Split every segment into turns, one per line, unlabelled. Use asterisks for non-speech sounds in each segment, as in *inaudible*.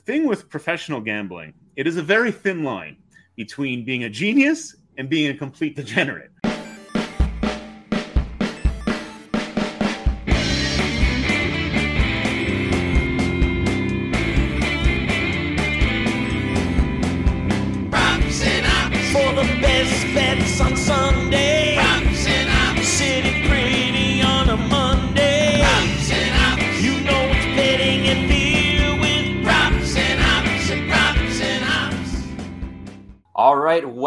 thing with professional gambling, it is a very thin line between being a genius and being a complete degenerate.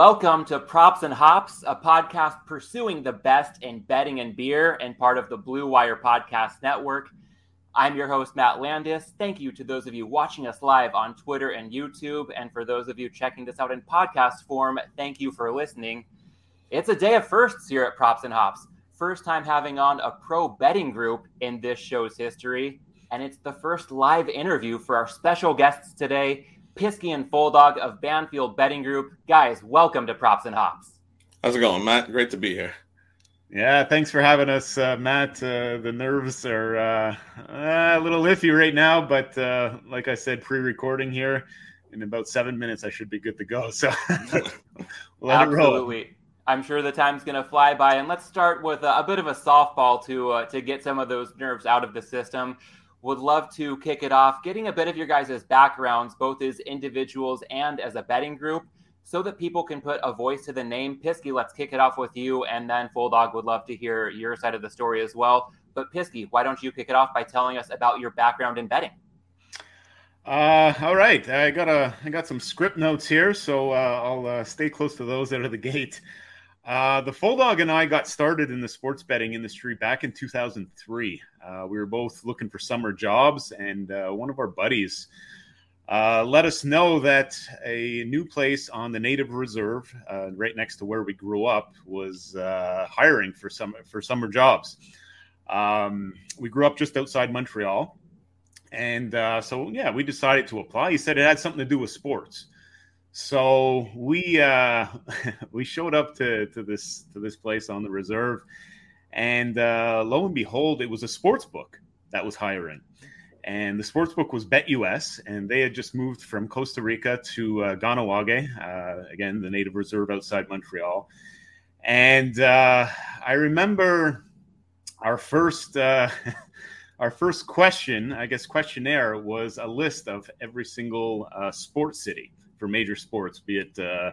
Welcome to Props and Hops, a podcast pursuing the best in betting and beer and part of the Blue Wire Podcast Network. I'm your host, Matt Landis. Thank you to those of you watching us live on Twitter and YouTube. And for those of you checking this out in podcast form, thank you for listening. It's a day of firsts here at Props and Hops. First time having on a pro betting group in this show's history. And it's the first live interview for our special guests today, Pisky and Full-Dog of Banfield Betting Group. Guys, welcome to Props and Hops.
How's it going, Matt? Great to be here.
Yeah, thanks for having us, uh, Matt. Uh, the nerves are uh, a little iffy right now, but uh, like I said, pre-recording here, in about seven minutes, I should be good to go. So *laughs* let it roll.
Absolutely. I'm sure the time's going to fly by. And let's start with a, a bit of a softball to uh, to get some of those nerves out of the system. Would love to kick it off, getting a bit of your guys' backgrounds, both as individuals and as a betting group, so that people can put a voice to the name. Pisky, let's kick it off with you, and then Full Dog would love to hear your side of the story as well. But Pisky, why don't you kick it off by telling us about your background in betting?
Uh, all right, I got a I got some script notes here, so uh, I'll uh, stay close to those out of the gate. Uh, the Full Dog and I got started in the sports betting industry back in 2003. Uh, we were both looking for summer jobs, and uh, one of our buddies uh, let us know that a new place on the Native Reserve, uh, right next to where we grew up, was hiring for some for summer jobs. Um, we grew up just outside Montreal, and so yeah, we decided to apply. He said it had something to do with sports. So we uh, *laughs* we showed up to, to this to this place on the reserve, and uh, lo and behold, it was a sports book that was hiring, and the sports book was Bet US, and they had just moved from Costa Rica to uh, Kahnawake, uh, again the native reserve outside Montreal, and uh, I remember our first. Uh, *laughs* our first question, I guess, questionnaire was a list of every single uh, sports city for major sports, be it uh,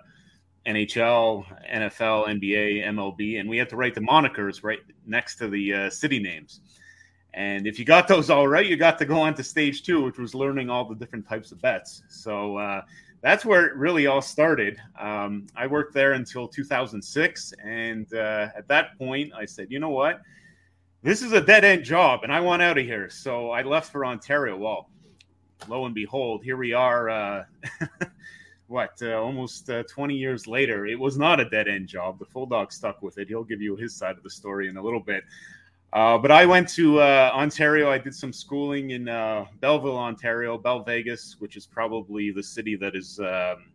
NHL, NFL, NBA, MLB, and we had to write the monikers right next to the uh, city names. And if you got those all right, you got to go on to stage two, which was learning all the different types of bets. So uh, that's where it really all started. Um, I worked there until 2006. And uh, at that point, I said, you know what? This is a dead end job, and I want out of here. So I left for Ontario. Well, lo and behold, here we are. Uh, *laughs* what uh, almost uh, 20 years later. It was not a dead end job. The full dog stuck with it. He'll give you his side of the story in a little bit. Uh, but i went to uh, ontario. I did some schooling in uh, belleville ontario bell vegas which is probably the city that is um,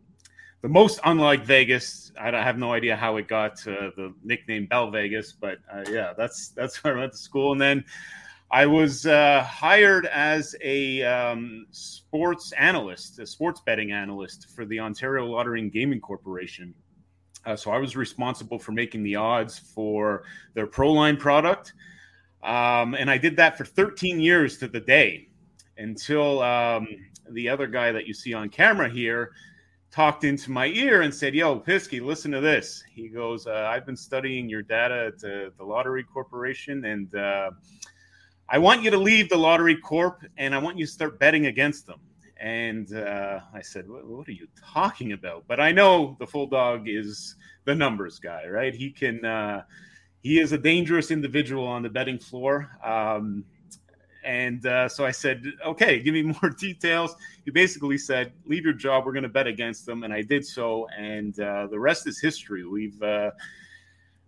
the most unlike vegas. I I have no idea how it got the nickname bell vegas but uh, yeah that's that's where i went to school. And then I was uh, hired as a um, sports analyst, a sports betting analyst for the Ontario Lottery and Gaming Corporation. Uh, so I was responsible for making the odds for their ProLine product. Um, and I did that for 13 years to the day until um, the other guy that you see on camera here talked into my ear and said, Yo, Pisky, listen to this. He goes, uh, I've been studying your data at uh, the Lottery Corporation and uh, I want you to leave the Lottery Corp and I want you to start betting against them. And uh, I said, what, are you talking about? But I know the full dog is the numbers guy, right? He can, uh, he is a dangerous individual on the betting floor. Um, and uh, so I said, okay, give me *laughs* more details. He basically said, leave your job. We're going to bet against them. And I did so. And uh, the rest is history. We've, uh,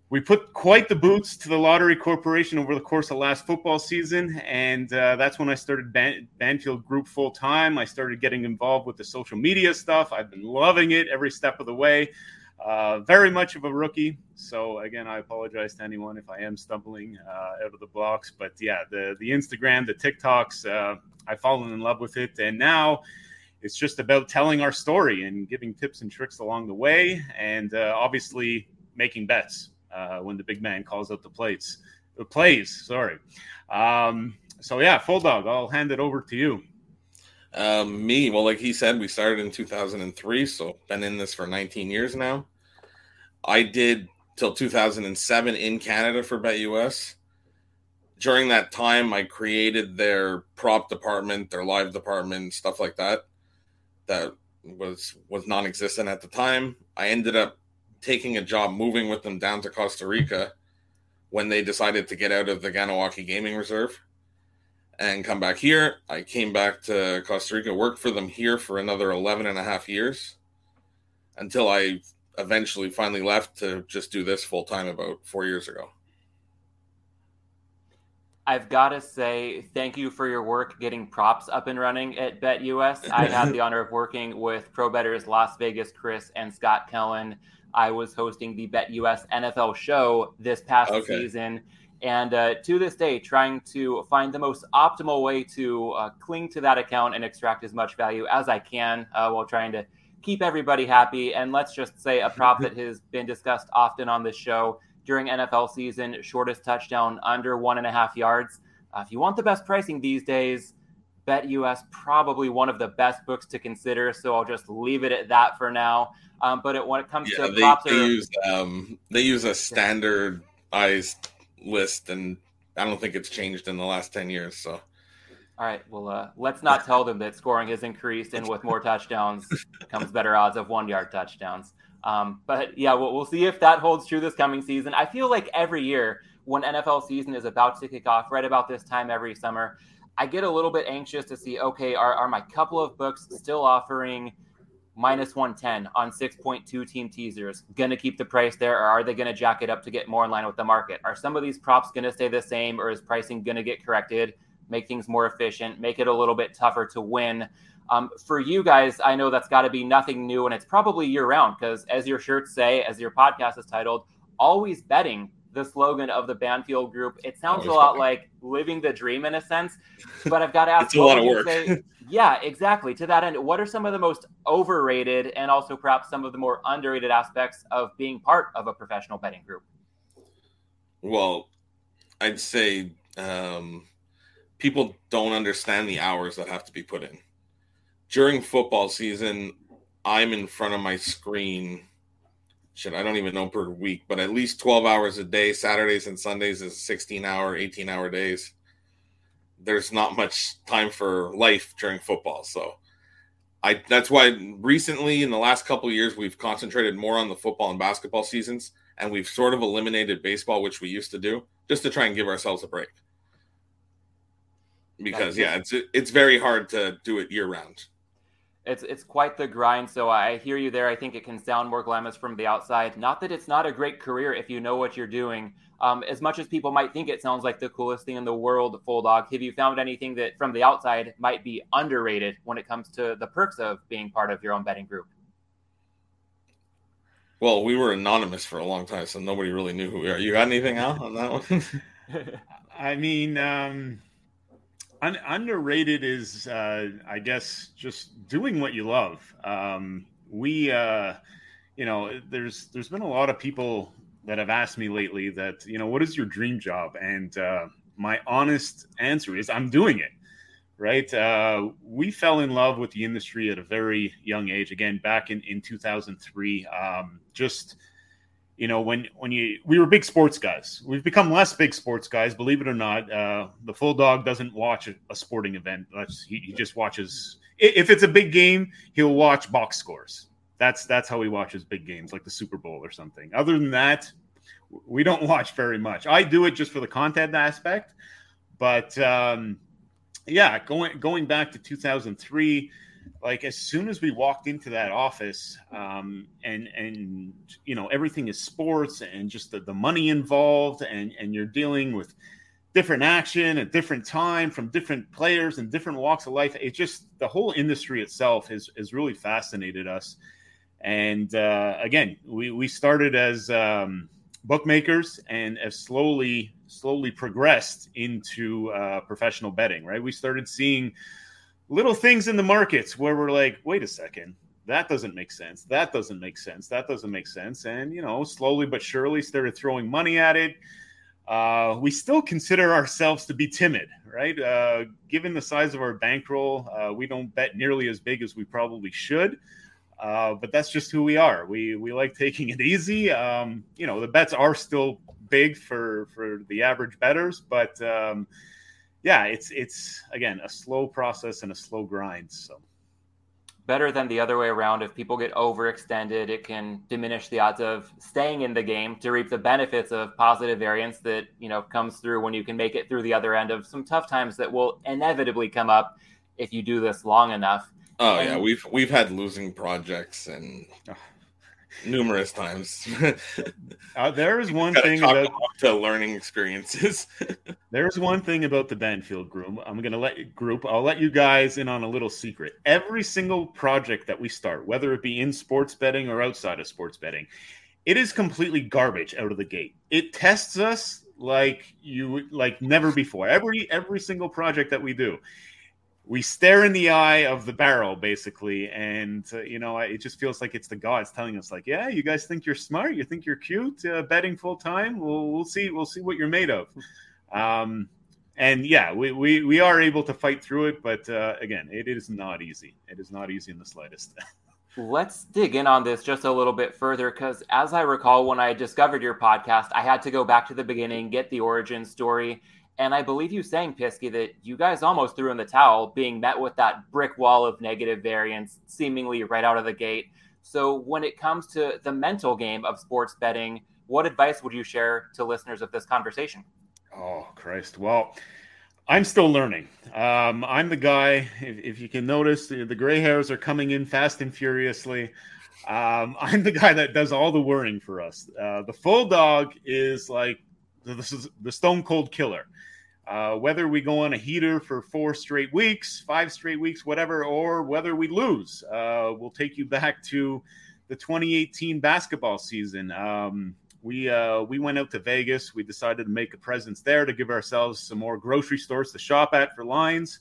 we put quite the boots to the Lottery Corporation over the course of last football season, and uh, that's when I started Ban- Banfield Group full time. I started getting involved with the social media stuff. I've been loving it every step of the way. Uh, very much of a rookie, so again, I apologize to anyone if I am stumbling uh, out of the blocks. But yeah, the the Instagram, the TikToks, uh, I've fallen in love with it, and now it's just about telling our story and giving tips and tricks along the way, and uh, obviously making bets uh, when the big man calls out the plates, the plays. Sorry. Um, so yeah, full dog. I'll hand it over to you.
Um, me, well, like he said, we started in 2003, so been in this for 19 years now. I did till 2007 in Canada for BetUS. During that time, I created their prop department, their live department, stuff like that. That was was non-existent at the time. I ended up taking a job moving with them down to Costa Rica when they decided to get out of the Kahnawake Gaming Reserve and come back here. I came back to Costa Rica, worked for them here for another 11 and a half years until I eventually finally left to just do this full time about four years ago.
I've got to say thank you for your work getting props up and running at BetUS. I had the *laughs* honor of working with Pro Bettors Las Vegas Chris and Scott Kellen. I was hosting the Bet US NFL show this past okay. season. And uh, to this day trying to find the most optimal way to uh, cling to that account and extract as much value as i can uh, while trying to keep everybody happy. And let's just say a prop that *laughs* has been discussed often on this show during nfl season shortest touchdown under one and a half yards. Uh, if you want the best pricing these days bet us probably one of the best books to consider so i'll just leave it at that for now um, but it, when it comes yeah, to
they,
props
they use um, they use a standardized list, and I don't think it's changed in the last ten years. So.
All right. Well, uh, let's not tell them that scoring has increased, and with more touchdowns comes better odds of one-yard touchdowns. Um, but yeah, we'll, we'll see if that holds true this coming season. I feel like every year when NFL season is about to kick off, right about this time every summer, I get a little bit anxious to see. Okay, are, are my couple of books still offering? minus 110 on 6.2 team teasers going to keep the price there or are they going to jack it up to get more in line with the market are some of these props going to stay the same or is pricing going to get corrected make things more efficient make it a little bit tougher to win um, for you guys i know that's got to be nothing new and it's probably year round because as your shirts say as your podcast is titled always betting the slogan of the banfield group it sounds a lot like living the dream in a sense but i've got to *laughs* ask
it's a lot of work
say, Yeah, exactly. To that end, what are some of the most overrated and also perhaps some of the more underrated aspects of being part of a professional betting group?
Well, I'd say um, people don't understand the hours that have to be put in. During football season, I'm in front of my screen. Shit, I don't even know per week, but at least 12 hours a day. Saturdays and Sundays is 16 hour, 18 hour days there's not much time for life during football. So I that's why recently in the last couple years we've concentrated more on the football and basketball seasons and we've sort of eliminated baseball which we used to do just to try and give ourselves a break. Because yeah, it's it's very hard to do it year round
it's it's quite the grind. So I hear you there. I think it can sound more glamorous from the outside. Not that it's not a great career if you know what you're doing. Um, as much as people might think it sounds like the coolest thing in the world, full dog. Have you found anything that from the outside might be underrated when it comes to the perks of being part of your own betting group?
Well, we were anonymous for a long time, so nobody really knew who we are. You got anything out on that one? *laughs*
I mean, um, Un- underrated is, uh, I guess, just doing what you love. Um, we, uh, you know, there's there's been a lot of people that have asked me lately that you know what is your dream job, and uh, my honest answer is I'm doing it. Right? Uh, we fell in love with the industry at a very young age. Again, back in in 2003. Um, just you know when when you we were big sports guys. We've become less big sports guys believe it or not. Uh, the full dog doesn't watch a, a sporting event. He, he, just watches if it's a big game he'll watch box scores. That's that's how he watches big games like the super bowl or something. Other than that we don't *laughs* watch very much. I do it just for the content aspect but um, yeah going going back to 2003 like as soon as we walked into that office um, and and you know everything is sports and just the, the money involved and and you're dealing with different action at different time from different players and different walks of life it just the whole industry itself has has really fascinated us. And uh, again we we started as um, bookmakers and have slowly slowly progressed into uh, professional betting right? We started seeing little things in the markets where we're like, wait a second, that doesn't make sense. That doesn't make sense. That doesn't make sense. And, you know, slowly but surely started throwing money at it. Uh, we still consider ourselves to be timid, right? Uh, given the size of our bankroll, uh, we don't bet nearly as big as we probably should. Uh, but that's just who we are. We we like taking it easy. Um, you know, the bets are still big for for the average betters, but um, yeah, it's it's again a slow process and a slow grind. So
better than the other way around. If people get overextended, it can diminish the odds of staying in the game to reap the benefits of positive variance that you know comes through when you can make it through the other end of some tough times that will inevitably come up if you do this long enough.
Oh
And-
yeah, we've we've had losing projects and numerous times. *laughs*
uh, there is one thing about
them up learning experiences. *laughs*
There's one thing about the Banfield group. I'm gonna let you group. I'll let you guys in on a little secret. Every single project that we start, whether it be in sports betting or outside of sports betting, it is completely garbage out of the gate. It tests us like you like never before. Every every single project that we do, we stare in the eye of the barrel basically, and uh, you know it just feels like it's the gods telling us like, yeah, you guys think you're smart, you think you're cute, uh, betting full time. Well, we'll see. We'll see what you're made of. Um, and yeah, we, we, we are able to fight through it, but uh, again, it is not easy. It is not easy in the slightest. *laughs*
Let's dig in on this just a little bit further because, as I recall, when I discovered your podcast, I had to go back to the beginning, get the origin story. And I believe you saying, Pisky, that you guys almost threw in the towel, being met with that brick wall of negative variance seemingly right out of the gate. So, when it comes to the mental game of sports betting, what advice would you share to listeners of this conversation?
oh Christ! Well, I'm still learning. Um, I'm the guy. If, if you can notice, the, the gray hairs are coming in fast and furiously. Um, *laughs* I'm the guy that does all the worrying for us. Uh, the full dog is like this is the stone cold killer. Uh, whether we go on a heater for four straight weeks, five straight weeks, whatever, or whether we lose, uh, we'll take you *laughs* back to the 2018 basketball season. Um, we uh, we went out to Vegas. We decided to make a presence there to give ourselves some more grocery stores to shop at for lines.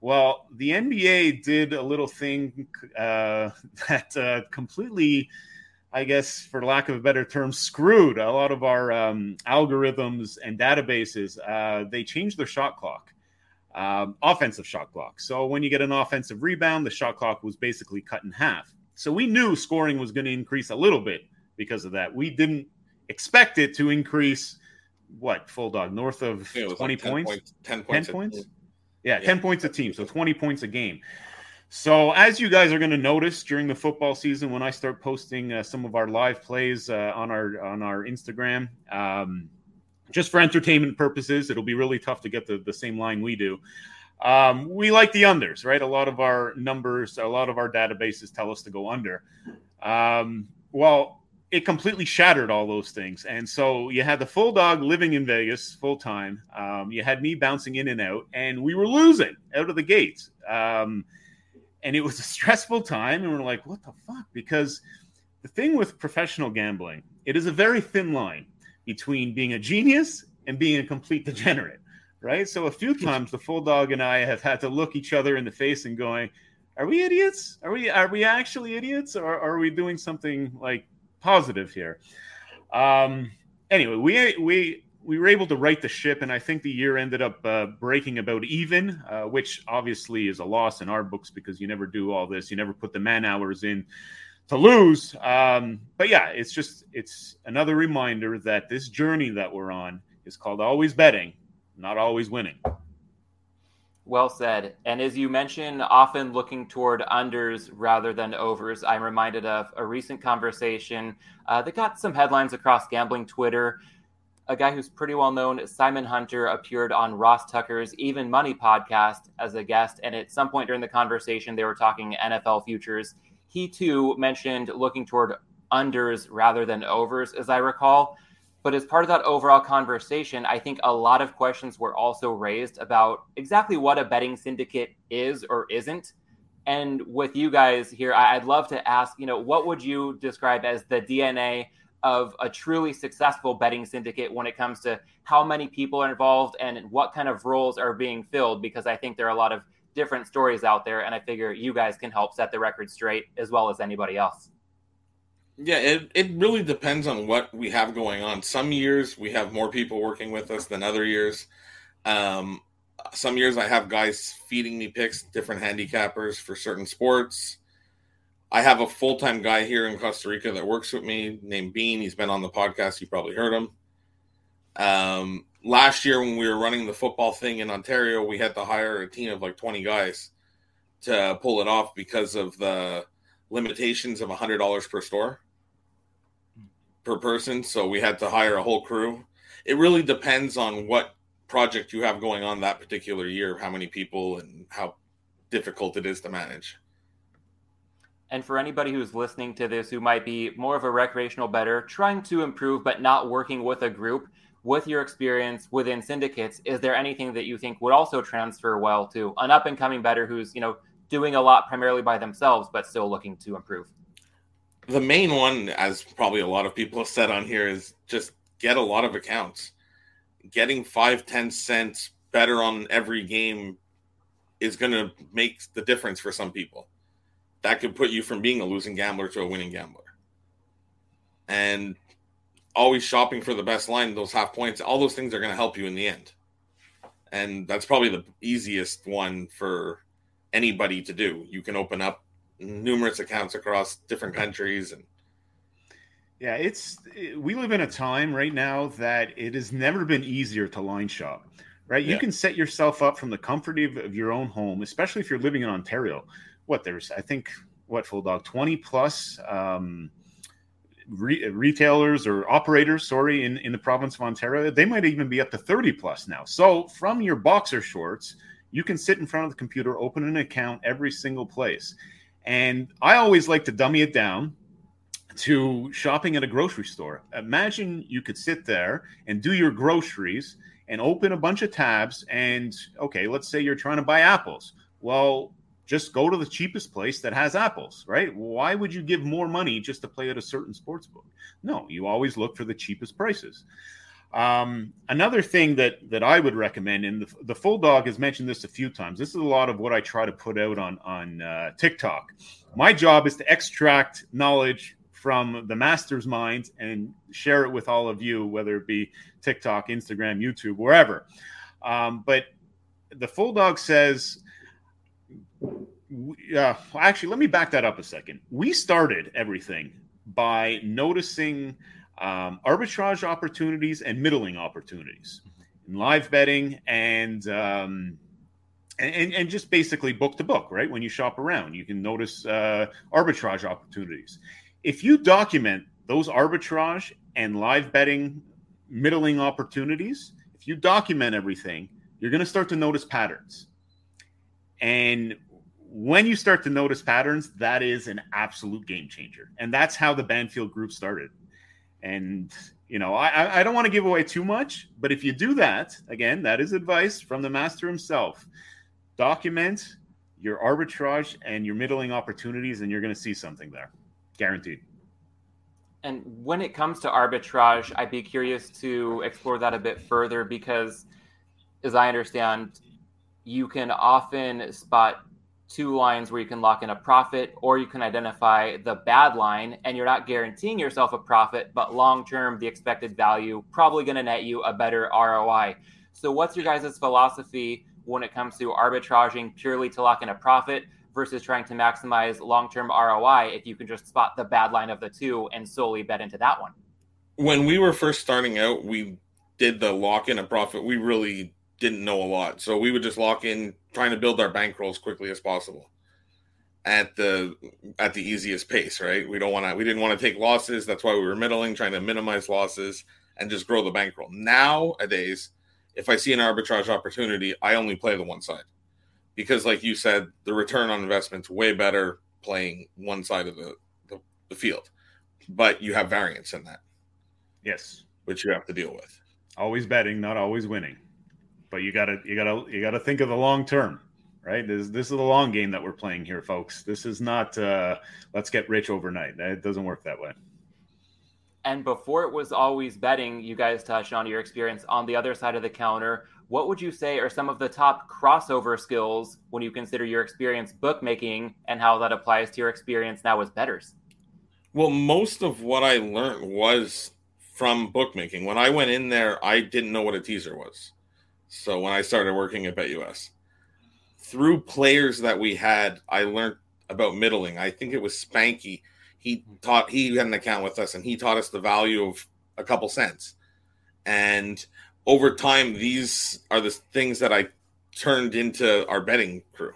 Well, the NBA did a little thing uh, *laughs* that uh, completely, I guess, for lack of a better term, screwed a lot of our um, algorithms and databases. Uh, they changed their shot clock, um, offensive shot clock. So when you get an offensive rebound, the shot clock was basically cut in half. So we knew scoring was going to increase a little bit because of that. We didn't expect it to increase. What full dog north of
was
twenty
like 10
points?
points, 10
10
points. a-
points? Yeah,
Yeah.
10 points a team, so 20 points a game. So, as you guys are going to notice during the football season, when I start posting uh, some of our live plays uh, on our on our Instagram, um, just for entertainment purposes, it'll be really tough to get the, the same line we do. Um, we like the unders, right? A lot of our numbers, a lot of our databases tell us to go under. Um, well, it completely shattered all those things. And so you had the full dog living in Vegas full time. Um, you had me bouncing in and out, and we were losing out of the gates. Um, and it was a *laughs* stressful time. And we're like, what the fuck? Because the thing with professional gambling, it is a very thin line between being a genius and being a complete degenerate, right? So a few times the full dog and I have had to look each other in the face and going, are we idiots? Are we are we actually idiots, or are we doing something like positive here? Um, anyway, we we we were able to right the ship, and I think the year ended up uh, breaking about even, uh, which obviously is a loss in our books because you never do all this, you never put the man hours in to lose. Um, but yeah, it's just it's another reminder that this journey that we're on is called always betting, not always winning.
Well said. And as you mentioned, often looking toward unders rather than overs, I'm reminded of a recent conversation uh, that got some headlines across gambling Twitter. A guy who's pretty well known, Simon Hunter, appeared on Ross Tucker's Even Money podcast as a guest. And at some point during the conversation, they were talking NFL futures. He too mentioned looking toward unders rather than overs, as I recall. But as part of that overall conversation, I think a lot of questions were also raised about exactly what a betting syndicate is or isn't. And with you guys here, I'd love to ask, you know, what would you describe as the DNA of a truly successful betting syndicate when it comes to how many people are involved and what kind of roles are being filled? Because I think there are a lot of different stories out there, and I figure you guys can help set the record straight as well as anybody else.
Yeah, it, it really depends on what we have going on. Some years we have more people working with us than other years. Um, some years I have guys feeding me picks, different handicappers for certain sports. I have a full time guy here in Costa Rica that works with me named Bean. He's been on the podcast. You probably heard him. Um, last year, when we were running the football thing in Ontario, we had to hire a team of like 20 guys to pull it off because of the limitations of $100 per store per person. So we had to hire a whole crew. It really depends on what project you have going on that particular year, how many people, and how difficult it is to manage.
And for anybody who's listening to this who might be more of a recreational better, trying to improve but not working with a group, with your experience within syndicates, is there anything that you think would also transfer well to an up and coming better who's, you know, doing a lot primarily by themselves but still looking to improve?
The main one, as probably a lot of people have said on here, is just get a lot of accounts. Getting five, ten cents better on every game is going to make the difference for some people that could put you from being a losing gambler to a winning gambler. And always shopping for the best line, those half points, all those things are going to help you in the end. And that's probably the easiest one for anybody to do. You can open up numerous accounts across different countries and
yeah, it's we live in a time right now that it has never been easier to line shop. Right? You can set yourself up from the comfort of, of your own home, especially if you're living in Ontario. What there's, I think, what full dog twenty plus um, re- retailers or operators, sorry, in in the province of Ontario. They might even be up to thirty plus now. So from your boxer shorts, you can sit in front of the computer, open an account every single place. And I always like to dummy it down to shopping at a grocery store. Imagine you could sit there and do your groceries and open a bunch of tabs. And okay, let's say you're trying to buy apples. Well, just go to the cheapest place that has apples, right? Why would you give more money just to play at a certain sports book? No, you always look for the cheapest prices. Um, another thing that that I would recommend, and the, the full dog has mentioned this a few times. This is a lot of what I try to put out on on uh, TikTok. My job is to extract knowledge from the master's mind and share it with all of you, whether it be TikTok, Instagram, YouTube, wherever. Um, but the full dog says, uh, actually, let me back that up a second. We started everything by noticing um, arbitrage opportunities and middling opportunities in live betting and, um, and and just basically book to book, right? When you shop around, you can notice uh, arbitrage opportunities. If you document those arbitrage and live betting middling opportunities, if you document everything, you're going to start to notice patterns. And when you start to notice patterns, that is an absolute game changer. And that's how the Banfield group started. And you know, I, I- don't want to give away too much, but if you do that, again, that is advice from the master himself. Document your arbitrage and your middling opportunities, and you're going to see something there, guaranteed.
And when it comes to arbitrage, I'd be curious to explore that a bit further because, as I understand, you can often spot two lines where you can lock in a profit, or you can identify the bad line, and you're not guaranteeing yourself a profit, but long term, the expected value probably going to net you a better ROI. So, what's your guys' philosophy when it comes to arbitraging purely to lock in a profit versus trying to maximize long-term ROI if you can just spot the bad line of the two and solely bet into that one.
when we were first starting out, we did the lock in a profit. We really didn't know a lot, so we would just lock in, trying to build our bankroll as quickly as possible at the at the easiest pace. Right? We don't want to. We didn't want to take losses. That's why we were middling, trying to minimize losses and just grow the bankroll. Nowadays, if I see an arbitrage opportunity, I only play the one side because, like you said, the return on investment's way better playing one side of the, the, the field. But you have variance in that
Yes,
which you have to deal with.
always betting, not always winning. But you gotta, you gotta, you gotta think of the long term, right? This, this is the long game that we're playing here, folks. This is not uh, let's get rich overnight. It doesn't work that way.
And before it was always betting, you guys touched on your experience on the other side of the counter what would you say are some of the top crossover skills when you consider your experience bookmaking and how that applies to your experience now as betters?
Well, most of what I learned was from bookmaking. When I went in there, I didn't know what a teaser was. So when I started working at BetUS, through players that we had, I learned about middling. I think it was Spanky. He taught he had an account with us and he taught us the value of a couple cents. And over time, these are the things that I turned into our betting crew.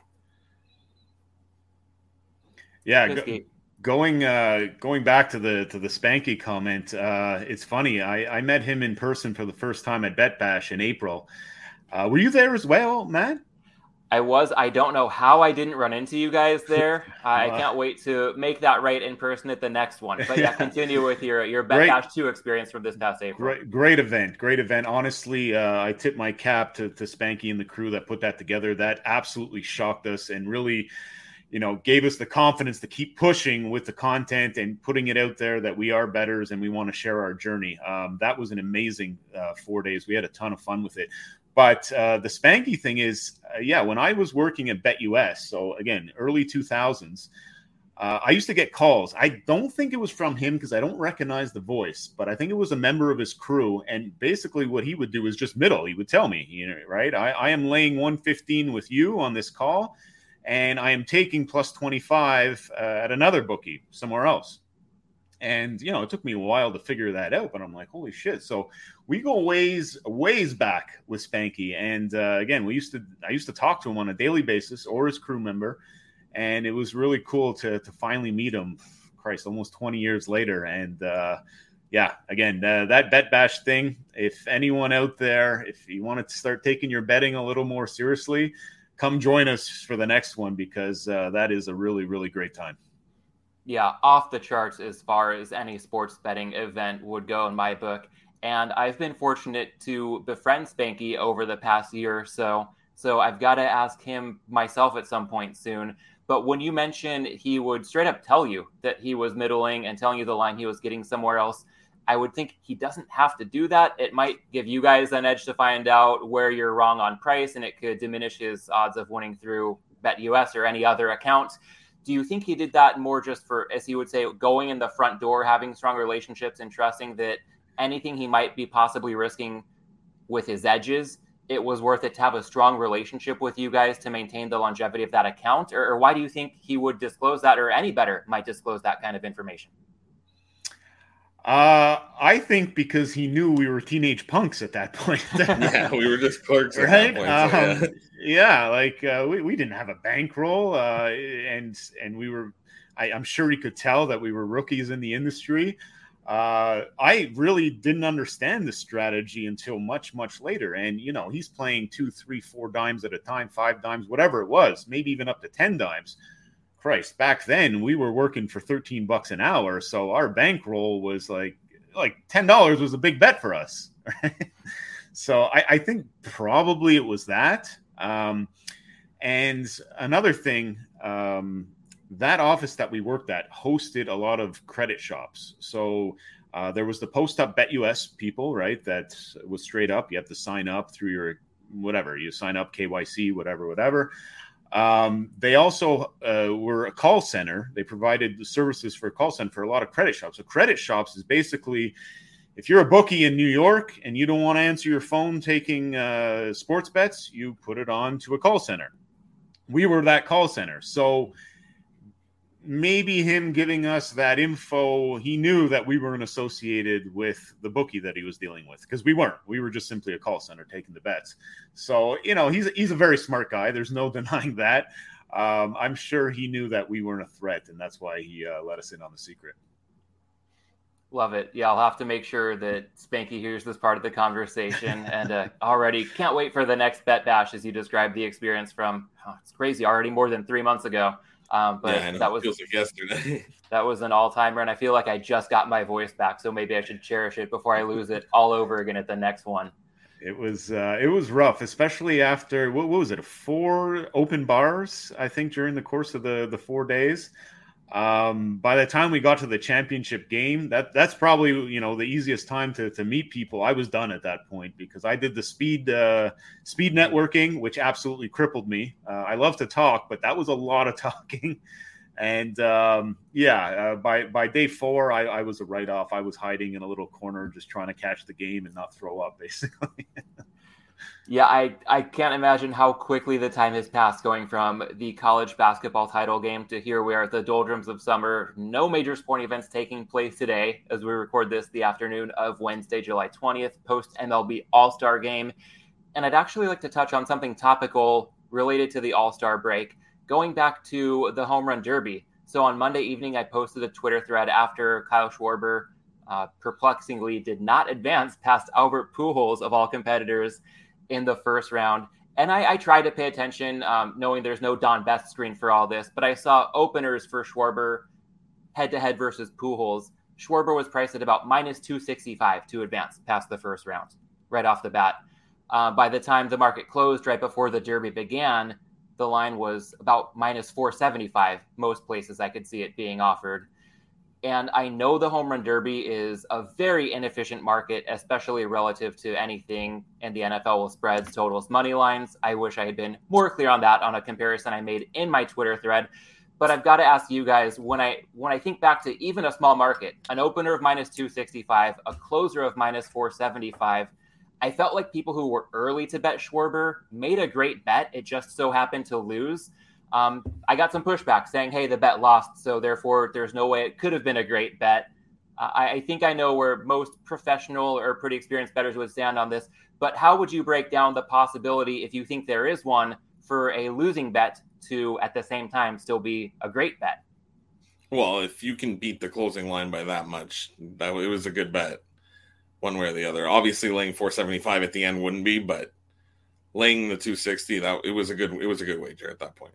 Yeah, go, going uh, going back to the to the Spanky comment, uh, it's funny. I, I met him in person for the first time at Bet Bash in April. Uh, were you there as well, Matt?
I was. I don't know how I didn't run into you guys there. *laughs* I can't wait to make that right in person at the next one. But yeah, *laughs* continue with your your Bet Bash two experience from this past April.
Great, great event, great event. Honestly, uh, I tip my cap to, to Spanky and the crew that put that together. That absolutely shocked us and really, you know, gave us the confidence to keep pushing with the content and putting it out there that we are betters and we want to share our journey. Um, that was an amazing uh, four days. We had a ton of fun with it. But uh, the Spanky thing is, uh, yeah, when I was working at BetUS, so again, early 2000s, uh, I used to get calls. I don't think it was from him because I don't recognize the voice, but I think it was a member of his crew. And basically, what he would do is just middle. He would tell me, you know, right? I, I am laying 115 with you on this call, and I am taking plus 25 uh, at another bookie somewhere else. And you know, it took me a while to figure that out, but I'm like, holy shit! So we go ways ways back with Spanky, and uh, again, we used to I used to talk to him on a daily basis or his crew member, and it was really cool to to finally meet him. Christ, almost 20 years later, and uh, yeah, again, uh, that bet bash thing. If anyone out there, if you want to start taking your betting a little more seriously, come join us for the next one because uh, that is a really really great time
yeah, off the charts as far as any sports betting event would go in my book. And I've been fortunate to befriend Spanky over the past year or so. So I've got to ask him myself at some point soon. But when you mentioned he would straight up tell you that he was middling and telling you the line he was getting somewhere else, I would think he doesn't have to do that. It might give you guys an edge to find out where you're wrong on price, and it could diminish his odds of winning through BetUS or any other account do you think he did that more just for, as he would say, going in the front door, having strong relationships, and trusting that anything he might be possibly risking with his edges, it was worth it to have a strong relationship with you guys to maintain the longevity of that account? Or, or why do you think he would disclose that, or any better might disclose that kind of information?
Uh, I think because he knew we were teenage punks at that *laughs* point. *laughs*
yeah, we were just clerks, right? Point, so,
yeah. Um, yeah. like uh, we, we didn't have a bankroll, uh, and and we were. I, am sure he could tell that we were rookies in the industry. Uh, I really didn't understand the strategy until much much later, and you know he's playing two, three, four dimes at a time, five dimes, whatever it was, maybe even up to ten dimes. Christ, back then we were working for 13 bucks an hour. So our bankroll was like, like $10 was a big bet for us. *laughs* so I, I, think probably it was that. Um, and another thing, um, that office that we worked at hosted a lot of credit shops. So uh, there was the post up bet US people, right? That was straight up. You have to sign up through your whatever you sign up KYC, whatever, whatever. Um, they also uh, were a call center. They provided the services for a call center for a lot of credit shops. So credit shops is basically if you're a bookie in New York and you don't want to answer your phone taking uh, sports bets, you put it on to a call center. We were that call center. So maybe him giving us that info, he knew that we weren't associated with the bookie that he was dealing with because we weren't. We were just simply a call center taking the bets. So you know, he's he's a very smart guy. There's no *laughs* denying that. Um, I'm sure he knew that we weren't a threat, and that's why he uh, let us in on the secret.
Love it. Yeah, I'll have to make sure that Spanky hears this part of the conversation. *laughs* and uh, already can't wait for the next bet bash as you described the experience from. Oh, it's crazy. Already more than three months ago. Um, but yeah, that was
like yesterday. *laughs*
that was an all timer, and I feel like I just got my voice back, so maybe I should cherish it before I lose it all over again at the next one.
It was uh, it was rough, especially after what, what was it? Four open bars, I think, during the course of the the four days. Um, by the time we got to the championship game, that that's probably you know the easiest time to, to meet people. I was done at that point because I did the speed uh, speed networking, which absolutely crippled me. Uh, I love to talk, but that was a lot of *laughs* talking. And um, yeah, uh, by by day four, I, I was a write off. I was hiding in a little corner, just trying to catch the game and not throw up, *laughs* basically.
Yeah, I, I can't imagine how quickly the time has passed going from the college basketball title game to here we are at the doldrums of summer. No major sporting events taking place today as we record this the afternoon of Wednesday, July 20th, post MLB All Star game. And I'd actually like to touch on something topical related to the All Star break, going back to the Home Run Derby. So on Monday evening, I posted a Twitter thread after Kyle Schwarber uh, perplexingly did not advance past Albert Pujols of all competitors in the first round. And I, I tried to pay attention, um, knowing there's no Don Best screen for all this, but I saw openers for Schwarber head to head versus Pujols. Schwarber was priced at about minus 265 to advance past the first round right off the bat. Uh, by the time the market closed right before the Derby began, the line was about minus 475, most places I could see it being offered. And I know the home run derby is a very inefficient market, especially relative to anything in the NFL with spreads, totals, money lines. I wish I had been more clear on that on a comparison I made in my Twitter thread. But I've got to ask you guys when I when I think back to even a small market, an opener of minus 265, a closer of minus 475, I felt like people who were early to bet Schwarber made a great bet. It just so happened to lose. Um, I got some pushback saying, hey, the bet lost, so therefore there's no way it could have been a great bet. I, I, think I know where most professional or pretty experienced bettors would stand on this, but how would you break down the possibility, if you think there is one, for a losing bet to at the same time still be a great bet?
Well, if you can beat the closing line by that much, that it was a good bet, one way or the other. Obviously, laying 475 at the end wouldn't be, but laying the 260 that it was a good it was a good wager at that point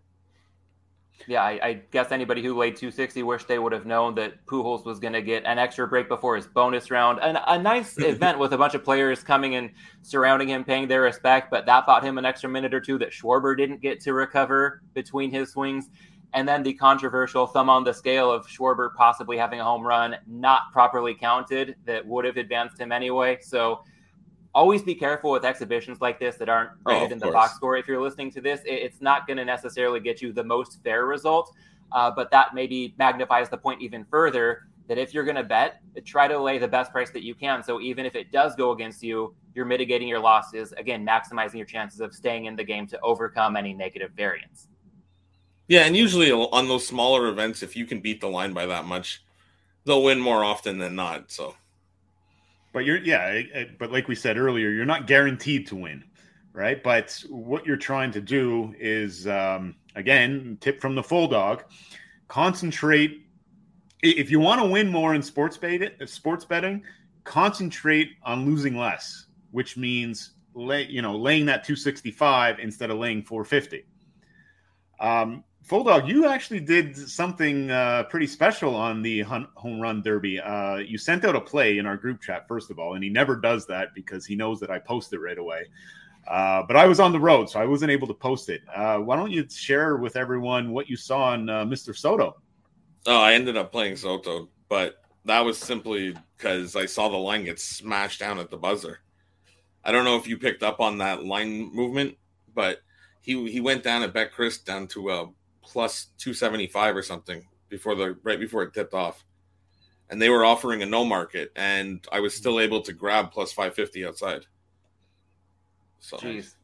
yeah, I, I, guess anybody who laid 260 wish they would have known that Pujols was going to get an extra break before his bonus round. And a nice *laughs* event with a bunch of players coming and surrounding him, paying their respect, but that bought him an extra minute or two that Schwarber didn't get to recover between his swings. And then the controversial thumb on the scale of Schwarber possibly having a home run not properly counted that would have advanced him anyway. So always be careful with exhibitions like this that aren't oh, rated oh, in the course. box score. If you're listening to this, it's not going to necessarily get you the most fair result, uh, but that maybe magnifies the point even further that if you're going to bet, try to lay the best price that you can. So even if it does go against you, you're mitigating your losses, again, maximizing your chances of staying in the game to overcome any negative variance.
Yeah, and usually on those smaller events, if you can beat the line by that much, they'll win more often than not. So
but you're yeah but like we said earlier you're not guaranteed to win right? But what you're trying to do is um, again tip from the full dog concentrate. If you want to win more in sports betting sports betting concentrate on losing less which means lay you know laying that 265 instead of laying 450 um, Full dog, you actually did something uh, pretty special on the home run derby. Uh, you sent out a play in our group chat, first of all, and he never does that because he knows that I post it right away. Uh, but I was on the road, so I wasn't able to post it. Uh, why don't you share with everyone what you saw on uh, Mr. Soto?
Oh, I ended up playing Soto, but that was simply because I saw the line get smashed down at the buzzer. I don't know if you picked up on that line movement, but he he went down at Betcris down to a plus 275 or something before the right before it tipped off. And they were offering a no market and I was still able to grab plus 550 outside.
So Jeez.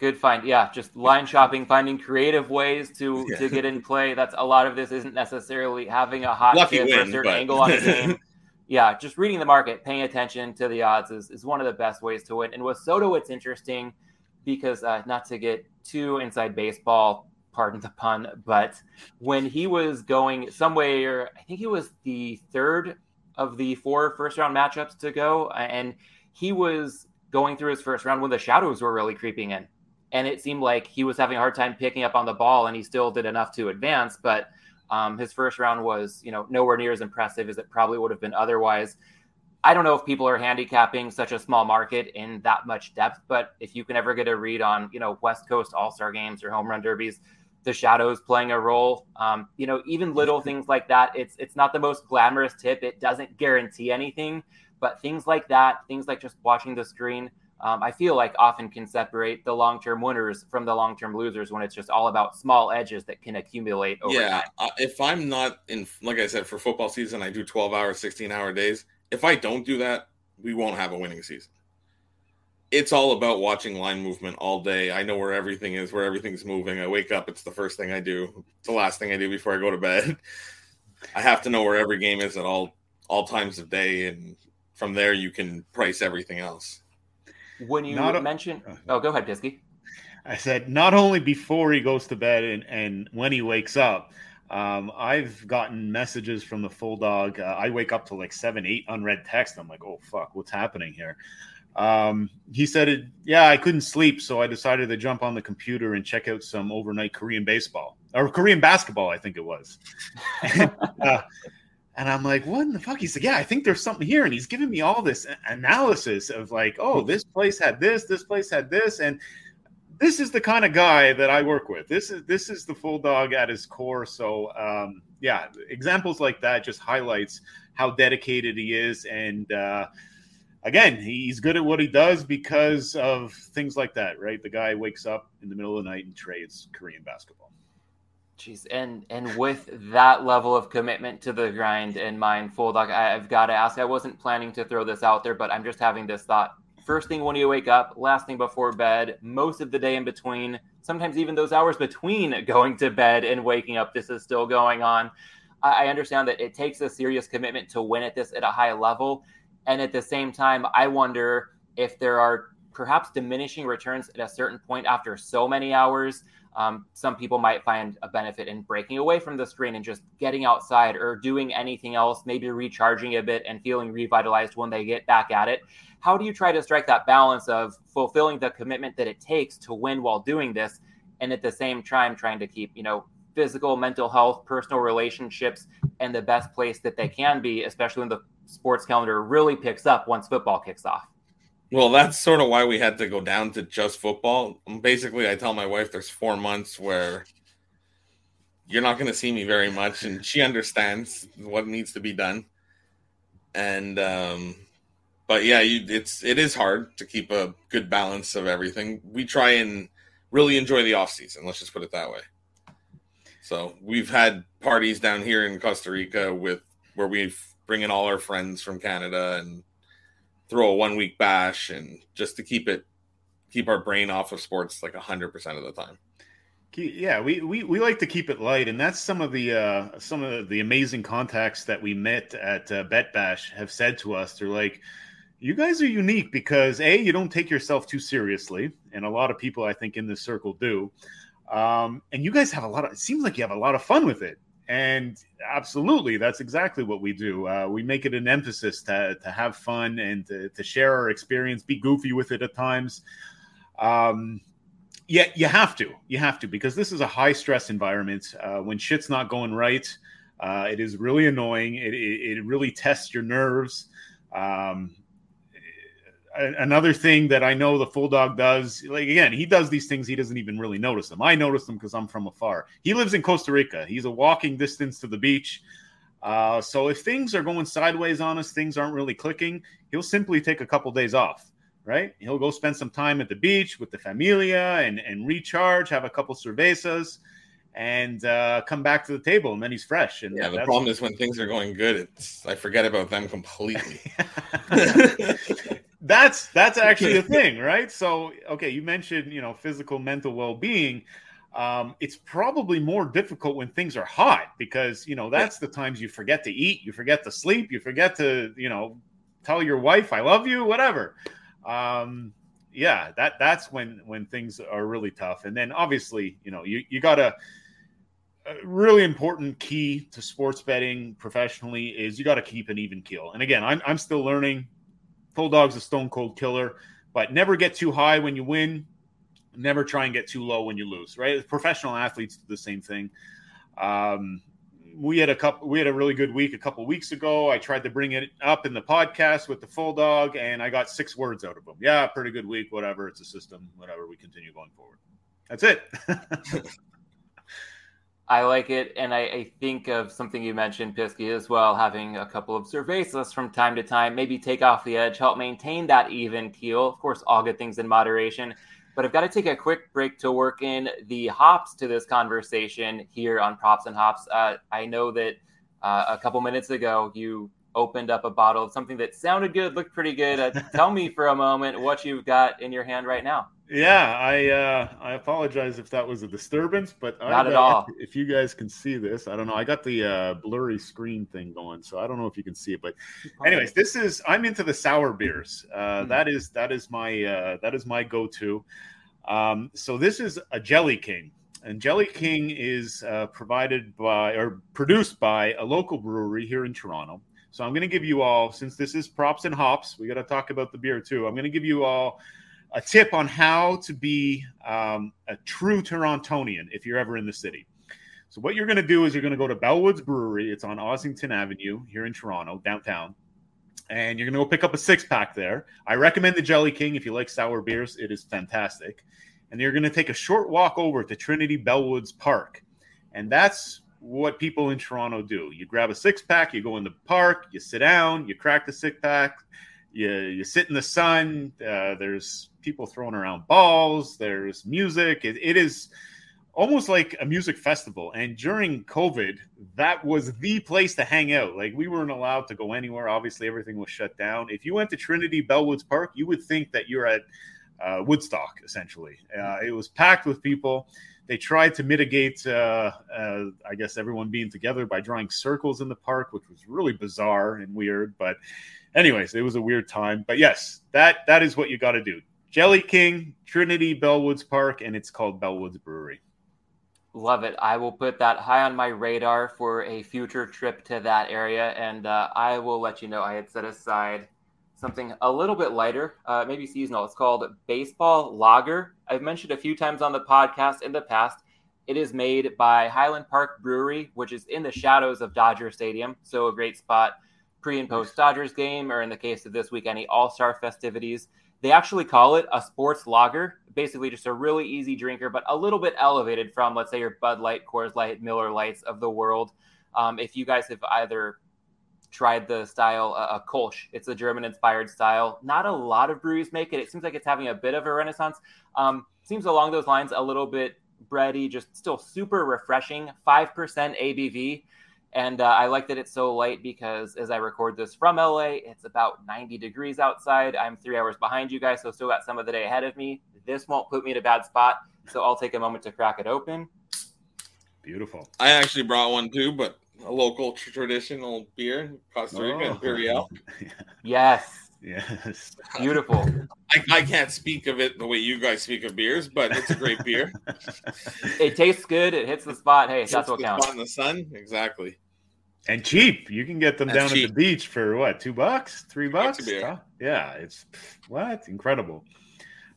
Good find. Yeah, just line shopping, finding creative ways to *laughs* yeah. to get in play. That's a lot of this isn't necessarily having a hot
Lucky tip win,
or a certain but... angle on the *laughs* game. yeah, just reading the market, paying attention to the odds is, is one of the best ways to win. And with Soto, it's interesting because uh, not to get too inside baseball, pardon the pun, but when he was going somewhere, I think he was the third of the four first round matchups to go, and he was going through his first round when the shadows were really creeping in. And it seemed like he was having a hard time picking up on the ball, and he still did enough to advance. But um, his first round was, you know, nowhere near as impressive as it probably would have been otherwise. I don't know if people are handicapping such a small market in that much depth, but if you can ever get a read on, you know, West Coast All Star games or home run derbies, the shadows playing a role. Um, you know, even little things like that. It's it's not the most glamorous tip. It doesn't guarantee anything, but things like that, things like just watching the screen, um, I feel like often can separate the long term winners from the long term losers when it's just all about small edges that can accumulate over
yeah,
time.
uh, if I'm not in, like I said, for football season, I do 12 hour, 16 hour days. If I don't do that, we won't have a winning season. It's all about watching line movement all day. I know where everything is, where everything's moving. I wake up, it's the first thing I do. It's the last thing I do before I go to bed. *laughs* I have to know where every game is at all all times of day, and from there you can price everything else.
When you
Not a-
mention, oh, go ahead, Pisky.
I said not only before he goes to bed and, and when he wakes up. Um, I've gotten messages from the full dog. Uh, I wake up to like seven, eight unread text. I'm like, oh fuck, what's happening here? Um, he said, it, yeah, I couldn't sleep, so I decided to jump on the computer and check out some overnight Korean baseball or Korean basketball, I think it was. *laughs* uh, and I'm like, what in the fuck? He's like, yeah, I think there's something here. And he's giving me all this analysis of like, oh, this place had this, this place had this. And this is the kind of guy that I work with. This is this is the full dog at his core. So um, yeah, examples like that just highlights how dedicated he is. And uh, again, he's good at what he does because of things like that, right? The guy wakes up in the middle of the night and trades Korean basketball.
Jeez, and and with that level of commitment to the grind in mind, full dog, I, I've got to ask. I wasn't planning to throw this out there, but I'm just having this thought. First thing when you wake up, last thing before bed, most of the day in between, sometimes even those hours between *laughs* going to bed and waking up, this is still going on. I understand that it takes a serious commitment to win at this at a high level, and at the same time, I wonder if there are perhaps diminishing returns at a certain point after so many hours. Um, some people might find a benefit in breaking away from the screen and just getting outside or doing anything else, maybe recharging a bit and feeling revitalized when they get back at it. How do you try to strike that balance of fulfilling the commitment that it takes to win while doing this, and at the same time trying to keep, you know, physical, mental health, personal relationships, and the best place that they can be, especially when the sports calendar really picks up once football kicks off?
Well, that's sort of why we had to go down to just football. Basically, I tell my wife there's four months where you're not going to see me very much, and she understands what needs to be done. And, um, but yeah, you, it's it is hard to keep a good balance of everything. We try and really enjoy the off season. Let's just put it that way. So we've had parties down here in Costa Rica with where we bring in all our friends from Canada and throw a one week bash and just to keep it keep our brain off of sports like 100% of the time.
Yeah we, we we like to keep it light and that's some of the uh some of the amazing contacts that we met at uh, bet bash have said to us. They're like you guys are unique because a you don't take yourself too seriously and a lot of people i think in this circle do. Um and you guys have a lot of it seems like you have a lot of fun with it and absolutely that's exactly what we do. Uh, we make it an emphasis to, to have fun and to, to share our experience be goofy with it at times. Um, yeah you have to you have to because this is a high stress environment. Uh, when shit's not going right uh, it is really annoying. It, it, it really tests your nerves. Um, another thing that I know the full dog does, like again, he does these things, he doesn't even really notice them. I notice them because I'm from afar. He lives in Costa Rica. He's a walking distance to the beach. Uh, so if things are going sideways on us, things aren't really clicking, he'll simply take a couple days off. Right? He'll go spend some time at the beach with the familia and and recharge, have a couple cervezas, and uh, come back to the table, and then he's fresh. And
yeah, the problem is when things are going good, it's I forget about them completely. *laughs* *laughs*
that's that's actually a *laughs* thing, right? So, okay, you mentioned you know physical, mental well-being. Um, it's probably more difficult when things are hot because you know that's the times you forget to eat, you forget to sleep, you forget to you know tell your wife I love you, whatever. Um, yeah, that that's when when things are really tough. And then obviously, you know, you you got to a really important key to sports betting professionally is you got to keep an even keel. And again, I'm I'm still learning. Full dog's a stone cold killer, but never get too high when you win. Never try and get too low when you lose. Right? Professional athletes do the same thing. Um, we had a couple. We had a really good week a couple weeks ago. I tried to bring it up in the podcast with the full dog, and I got six words out of him. Yeah, pretty good week. Whatever. It's a system. Whatever. We continue going forward. That's it. *laughs*
I like it, and I, I, think of something you mentioned, Pisky, as well, having a couple of cervezas from time to time, maybe take off the edge, help maintain that even keel. Of course, all good things in moderation. But I've got to take a quick break to work in the hops to this conversation here on Props and Hops. Uh, I know that uh, a couple minutes ago you opened up a bottle of something that sounded good, looked pretty good. Uh, *laughs* tell me for a moment what you've got in your hand right now.
Yeah, I uh, I apologize if that was a disturbance, but
not I, at all.
If you guys can see this, I don't know. I got the uh, blurry screen thing going, so I don't know if you can see it. But, anyways, this is I'm into the sour beers. Uh, mm. That is that is my uh, that is my go-to. Um, so this is a Jelly King, and Jelly King is uh, provided by or produced by a local brewery here in Toronto. So I'm going to give you all, since this is props and hops, we got to talk about the beer too. I'm going to give you all a tip on how to be um, a true Torontonian if you're ever in the city. So what you're going to do is you're going to go to Bellwoods Brewery. It's on Ossington Avenue here in Toronto, downtown. And you're going to go pick up a six pack there. I recommend the Jelly King if you like sour beers. It is fantastic. And you're going to take a short walk over to Trinity Bellwoods Park. And that's what people in Toronto do. You grab a six pack, you go in the park, you sit down, you crack the six pack, you, you sit in the sun. Uh, there's people throwing around balls. There's music. It, it is almost like a music festival. And during COVID, that was the place to hang out. Like we weren't allowed to go anywhere. Obviously, everything was shut down. If you went to Trinity Bellwoods Park, you would think that you're at uh, Woodstock. Essentially, uh, it was packed with people. They tried to mitigate, uh, uh I guess, everyone being together by drawing circles in the park, which was really bizarre and weird. But, anyways, it was a weird time. But yes, that that is what you got to do Jelly King, Trinity Bellwoods Park, and it's called Bellwoods Brewery.
Love it. I will put that high on my radar for a future trip to that area, and uh, I will let you know. I had set aside something a little bit lighter, uh, maybe seasonal. It's called Baseball Lager. I've mentioned a few times on the podcast in the past. It is made by Highland Park Brewery, which is in the shadows of Dodger Stadium, so a great spot pre and post Dodgers game, or in the case of this week, any All Star festivities. They actually call it a sports lager, basically just a really easy drinker, but a little bit elevated from, let's say, your Bud Light, Coors Light, Miller Lights of the world. Um, if you guys have either tried the style uh, a Kolsch, it's a German-inspired style. Not a lot of breweries make it. It seems like it's having a bit of a renaissance. Um, seems along those lines, a little bit bready, just still super refreshing. Five percent ABV. And uh, I like that it's so light because as I record this from LA, it's about 90 degrees outside. I'm three hours behind you guys, so still got some of the day ahead of me. This won't put me in a bad spot. So I'll take a moment to crack it open.
Beautiful.
I actually brought one too, but a local traditional beer, Costa Rica oh. Imperial. *laughs*
yes.
Yes.
Beautiful.
I, I, can't speak of it the way you guys speak of beers, but it's a great beer. *laughs*
it tastes good. It hits the spot. Hey, that's what counts.
in the sun. Exactly
and cheap. You can get them That's down cheap. at the beach for what, two bucks, three bucks? Huh? Yeah, it's what incredible.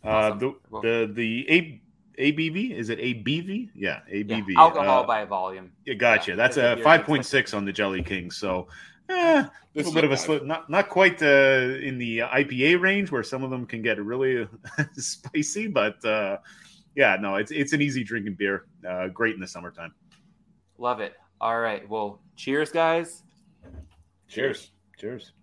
Uh. Uh, the the the A, ABV is it ABV? Yeah, ABV.
Yeah, alcohol uh, by volume.
Yeah, gotcha. Yeah, That's a five point six on the Jelly King. So. Eh, a little bit of a slip, not not quite uh, in the IPA range where some of them can get really *laughs* spicy, but uh, yeah, no, it's it's an easy drinking beer. Uh, great in the summertime.
Love it. All right. Well, cheers, guys.
Cheers. Cheers.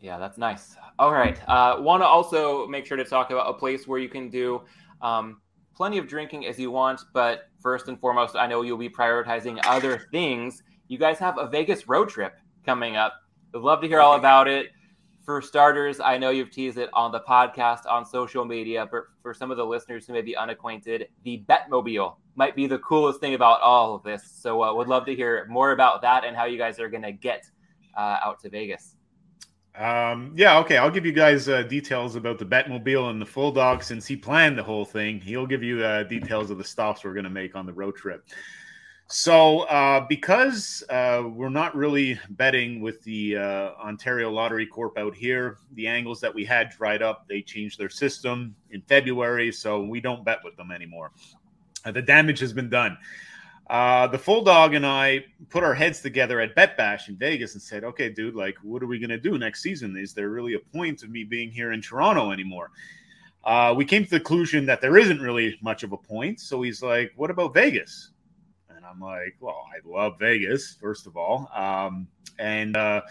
Yeah, that's nice. All right. Uh, Want to also make sure to talk about a place where you can do um, plenty of drinking as you want, but first and foremost, I know you'll be prioritizing other things. You guys have a Vegas road trip coming up. I'd love to hear all about it. For starters, I know you've teased it on the podcast, on social media, but for some of the listeners who may be unacquainted, the Betmobile might be the coolest thing about all of this. So, uh, would love to hear more about that and how you guys are going to get uh, out to Vegas.
Um, yeah, okay. I'll give you guys uh, details about the Betmobile and the Full Dog since he planned the whole thing. He'll give you uh, details of the stops we're going to make on the road trip. So, uh, because uh, we're not really betting with the uh, Ontario Lottery Corp out here, the angles that we had dried up. They changed their system in February, so we don't bet with them anymore. Uh, the damage has been done. Uh, the full dog and I put our heads together at Bet Bash in Vegas and said, "Okay, dude, like, what are we gonna do next season? Is there really a point of me being here in Toronto anymore?" uh, we came to the conclusion that there isn't really much of a point. So he's like, "What about Vegas?" I'm like, "Well, I love Vegas, first of all." Um, and uh,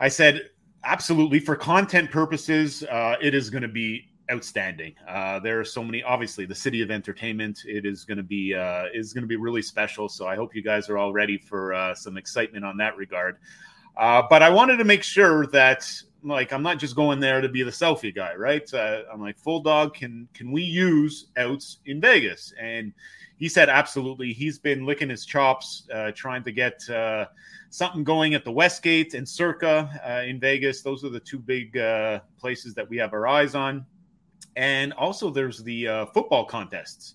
I said, "Absolutely, for content purposes, uh, it is going to be outstanding. Uh, there are so many. Obviously, the city of entertainment. It is going to be uh, is going to be really special. So I hope you guys are all ready for uh, some excitement on that regard. Uh, but I wanted to make sure that like I'm not just going there to be the selfie guy, right? I'm like, full dog, can can we use outs in Vegas? And he said absolutely. He's been licking his chops, uh, trying to get uh, something going at the Westgate and Circa uh, in Vegas. Those are the two big uh, places that we have our eyes on. And also, there's the uh, football contests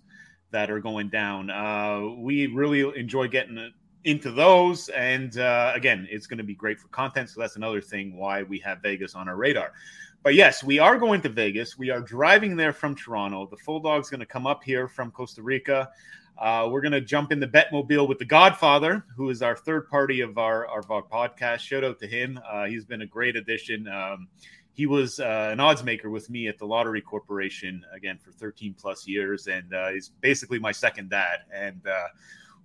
that are going down. Uh, we really enjoy getting into those. And uh, again, it's going to be great for content. So that's another thing why we have Vegas on our radar. But yes, we are going to Vegas. We are driving there from Toronto. The Full Dog's going to come up here from Costa Rica. Uh, we're going to jump in the Betmobile with the Godfather, who is our third party of our of our podcast. Shout out to him. Uh, he's been a great addition. Um, he was uh, an odds maker with me at the Lottery Corporation again for 13 plus years, and uh, he's basically my second dad. And uh,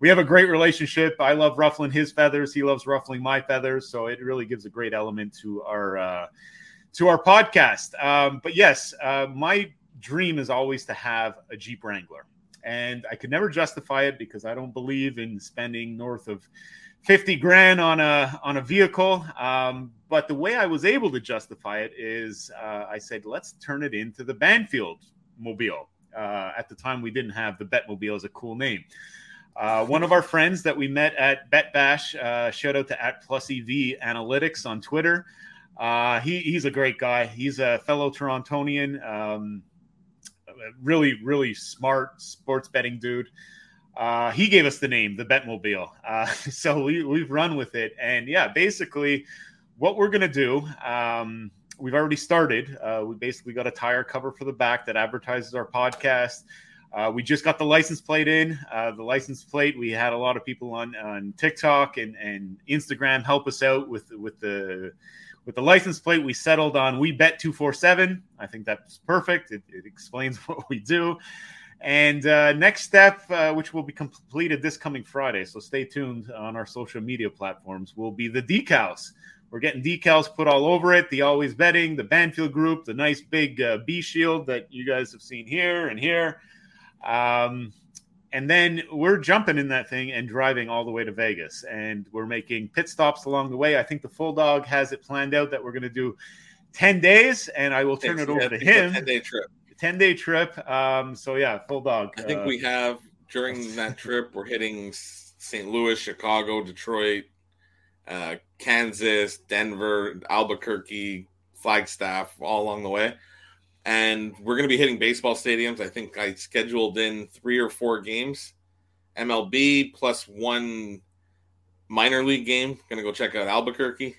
we have a great relationship. I love ruffling his feathers; he loves ruffling my feathers. So it really gives a great element to our uh, to our podcast. Um, but yes, uh, my dream is always to have a Jeep Wrangler, and I could never justify it because I don't believe in spending north of 50 grand on a on a vehicle um, but the way i was able to justify it is uh, i said let's turn it into the banfield mobile uh, at the time we didn't have the betmobile as a cool name uh, one of our friends that we met at bet bash uh, shout out to at plus ev analytics on twitter uh, he, he's a great guy he's a fellow torontonian um, really really smart sports betting dude uh, he gave us the name, the Betmobile. Uh, *laughs* so we, we've run with it. And yeah, basically, what we're going to do, um, we've already started. Uh, we basically got a tire cover for the back that advertises our podcast. Uh, we just got the license plate in. Uh, the license plate, we had a lot of people on, on TikTok and, and Instagram help us out with, with the with the license plate. We settled on we bet 247. I think that's perfect. It, it explains *laughs* what we do. And uh, next step, uh, which will be completed this coming Friday, so stay tuned on our social media platforms, will be the decals. We're getting decals put all over it. The Always Betting, the Banfield Group, the nice big uh, B shield that you guys have seen here and here. Um, and then we're jumping in that thing and driving all the way to Vegas. And we're making pit stops along the way. I think the Full Dog has it planned out that we're going to do 10 days, and I will turn it's, it over yeah, to him.
10 day trip.
10 day trip. Um, so yeah, full dog.
I think uh, we have during that trip, we're hitting St. Louis, Chicago, Detroit, uh, Kansas, Denver, Albuquerque, Flagstaff, all along the way. And we're going to be hitting baseball stadiums. I think I scheduled in three or four games, MLB plus one minor league game. Going to go check out Albuquerque.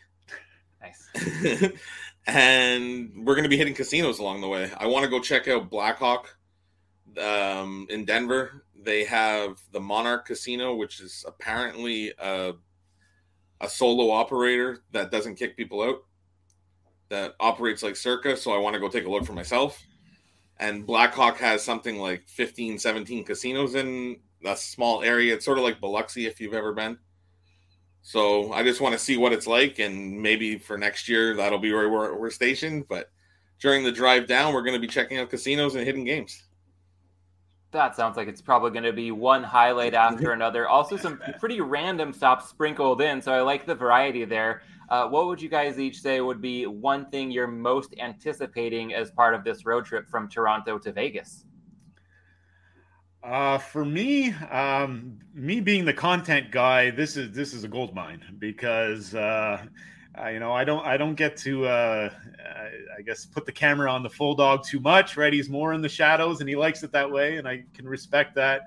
Nice. *laughs*
and we're going to be hitting casinos along the way. I want to go check out Blackhawk um, in Denver. They have the Monarch Casino, which is apparently a, a solo operator that doesn't kick people out, that operates like Circa. So I want to go take a look for myself. And Blackhawk has something like 15, 17 casinos in a small area. It's sort of like Biloxi if you've ever been. So I just want to see what it's like, and maybe for next year that'll be where we're, we're stationed. But during the drive down, we're going to be checking out casinos and hidden games.
That sounds like it's probably going to be one highlight after mm-hmm. another. Also, some pretty random stops sprinkled in. So I like the variety there. Uh, what would you guys each say would be one thing you're most anticipating as part of this road trip from Toronto to Vegas?
Uh, for me, um, me being the content guy, this is this is a gold mine because uh, I, you know I don't I don't get to uh, I guess put the camera on the full dog too much. Right, he's more in the shadows and he likes it that way, and I can respect that.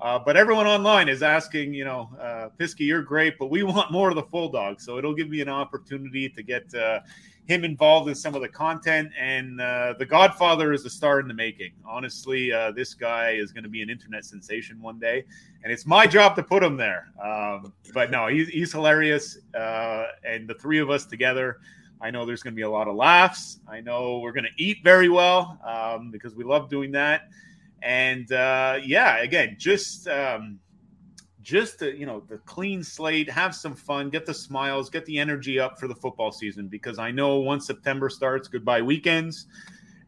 Uh, but everyone online is asking, you know, uh, Pisky, you're great, but we *laughs* want more of the full dog. So it'll give me an opportunity to get uh, him involved in some of the content. And uh, The Godfather is a star in the making. Honestly, uh, this guy is going to be an internet sensation one day, and it's my job to put him there. Um, but no, he's, he's hilarious, uh, and the three of us together. I know there's going to be a lot of laughs. I know we're going to eat very well um, because we love doing that. And uh, yeah, again, just um, just to, you know the clean slate, have some fun, get the smiles, get the energy up for the football season because I know once September starts, goodbye weekends,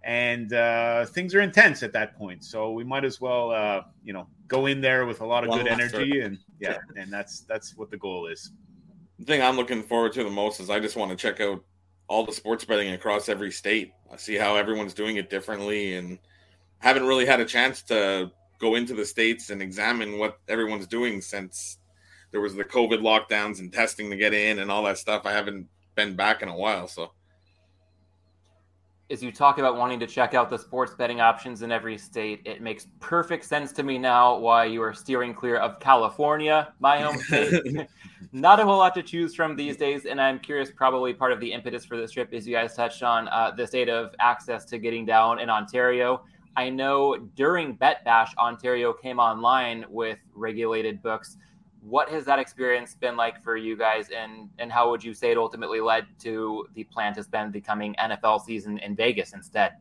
and uh, things are intense at that point. So we might as well uh, you know go in there with a lot of
One
good energy, and yeah, and that's that's what the goal is.
The thing I'm looking forward to the most is I just want to check out all the sports betting across every state. I see how everyone's doing it differently, and haven't really had a chance to go into the states and examine what everyone's doing since there was the COVID lockdowns and testing to get in and all that stuff. I haven't been back in a while, so
as you talk about wanting to check out the sports betting options in every state, it makes perfect sense to me now why you are steering clear of California, my home *laughs* state. *laughs* Not a whole lot to choose from these days, and I'm curious. Probably part of the impetus for this trip is you guys touched on uh, the state of access to getting down in Ontario. I know during Bet Bash, Ontario came online with regulated books. What has that experience been like for you guys, and and how would you say it ultimately led to the plan to spend the coming NFL season in Vegas instead?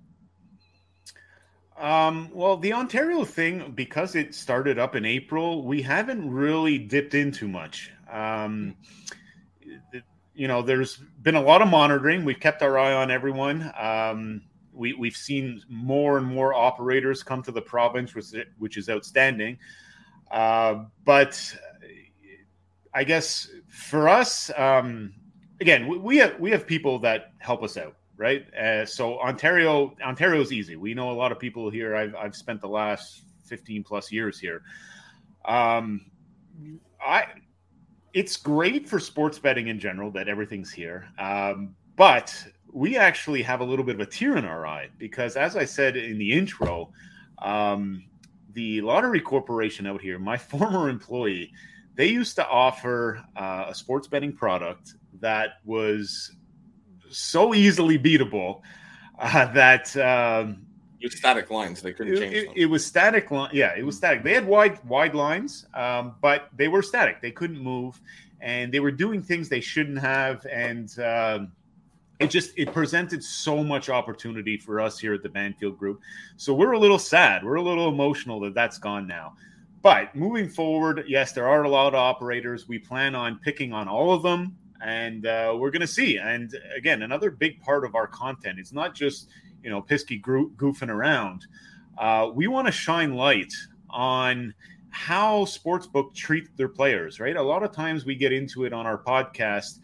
Um, well, the Ontario thing, because it started up in April, we haven't really dipped into much. Um, you know, there's been a lot of monitoring. We've kept our eye on everyone. Um, we, we've seen more and more operators come to the province, which, which is outstanding. Uh, but I guess for us, um, again, we, have we have people that help us out, right? Uh, so Ontario, Ontario's easy. We know a lot of people here. I've I've spent the last fifteen plus years here. Um, I, it's great for sports betting in general that everything's here. Um, but we actually have a little bit of a tear in our eye because, as I said in the intro, um, the Lottery Corporation out here, my *laughs* former employee, they used to offer uh, a sports betting product that was so easily beatable uh, that um,
with static lines, they couldn't
it,
change
it- it was static line. Yeah, it was static. They had wide wide lines, um, but they were static. They couldn't move, and they were doing things they shouldn't have. And um, it just it presented so much opportunity for us here at the Banfield Group. So we're a little sad. We're a little emotional that that's gone now. But moving forward, yes, there are a lot of operators. We plan on picking on all of them, and uh, we're going to see. And again, another big part of our content is not just you know pisky gro- goofing around. Uh, we want to shine light on how sportsbook treat their players. Right, a lot of times we get into it on our podcast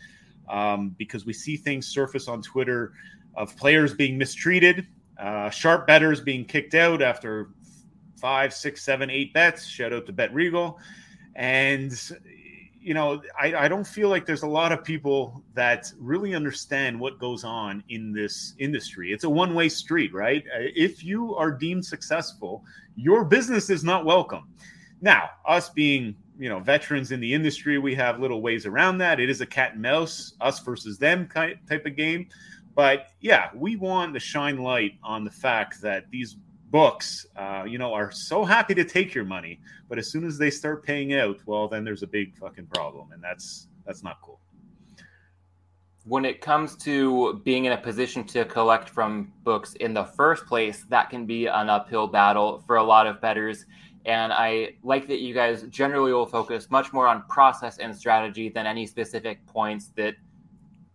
um, because we see things surface on Twitter of players being mistreated, uh, sharp betters being kicked out after five, six, seven, eight bets. Shout out to Bet Regal. And, you know, I, I don't feel like there's a lot of people that really understand what goes on in this industry. It's a one way street, right? Uh, If you are deemed successful, your business is not welcome. Now, us being you know veterans in the industry, we have little ways around that. It is a cat and mouse, us versus them ki- type of game. But yeah, we want to shine light on the fact that these books, uh, you know, are so happy to take your money, but as soon as they start paying out, well, then there's a big fucking problem, and that's that's not cool.
when it comes to being in a position to collect from books in the first place, that can be an uphill battle for a lot of bettors. And I like that you guys generally will focus much more on process and strategy than any specific points that,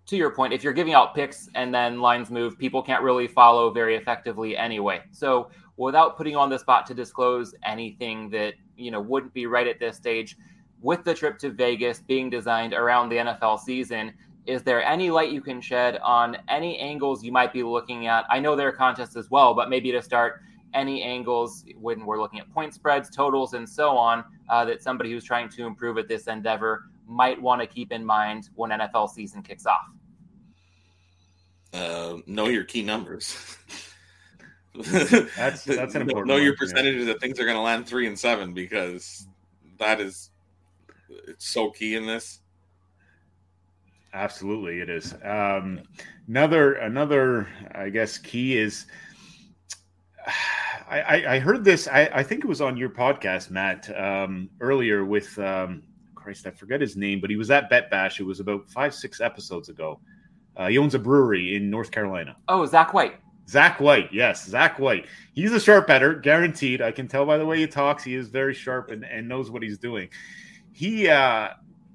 to your point, if you're giving out picks and then lines move, people can't really follow very effectively anyway. So without putting on the spot to disclose anything that, you know, wouldn't be right at this stage, with the trip to Vegas being designed around the NFL season, is there any light you can shed on any angles you might be looking at? I know there are contests as well, but maybe to start, any angles when we're looking at point spreads, totals, and so on uh, that somebody who's trying to improve at this endeavor might want to keep in mind when NFL season kicks off.
Uh, know your key numbers. *laughs*
That's- that's an *laughs* important
know your
one, yeah.
percentages that things are going to land three and seven because that is it's so key in this.
Absolutely, it is. Um, another another, I guess, key is. I, I, heard this. I, I think it was on your podcast, Matt, um, earlier with um, Christ. I forget his name, but he was at Bet Bash. It was about five, six episodes ago. Uh, he owns a brewery in North Carolina.
Oh, Zach White.
Zach White, yes, Zach White. He's a sharp better, guaranteed. I can tell by the way he talks. He is very sharp and, and knows what he's doing. He uh,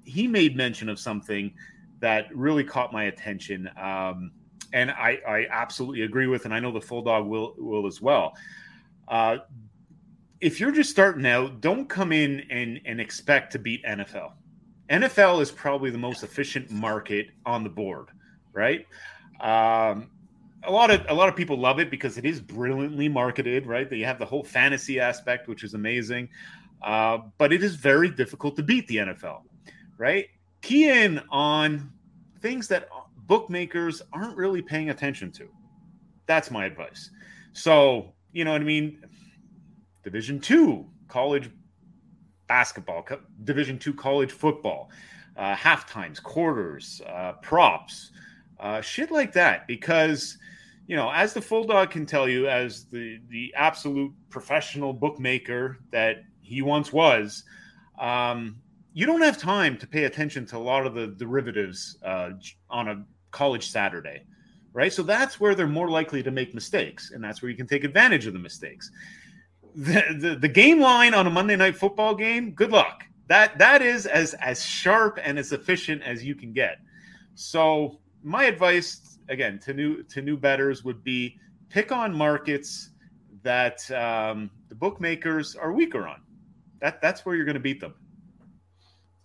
he made mention of something that really caught my attention, um, and I, I absolutely agree with, and I know the full dog will will as well. Uh, if you're just starting out, don't come in and and expect to beat NFL. NFL is probably the most efficient market on the board, right? Um, a lot of a lot of people love it because it is brilliantly marketed, right? They have the whole fantasy aspect, which is amazing. Uh, but it is very difficult to beat the NFL, right? Key in on things that bookmakers aren't really paying attention to. That's my advice. So, you know what I mean? Division two college basketball, Division two college football, uh, half times, quarters, uh, props, uh, shit like that. Because you know, as the full dog can tell you, as the the absolute professional bookmaker that he once was, um, you don't have time to pay attention to a lot of the derivatives uh, on a college Saturday, right? So that's where they're more likely to make mistakes, and that's where you can take advantage of the mistakes. The, the, the game line on a Monday night football game, good luck. That that is as as sharp and as efficient as you can get. So my advice again to new to new betters would be pick on markets that um, the bookmakers are weaker on. That that's where you're going to beat them.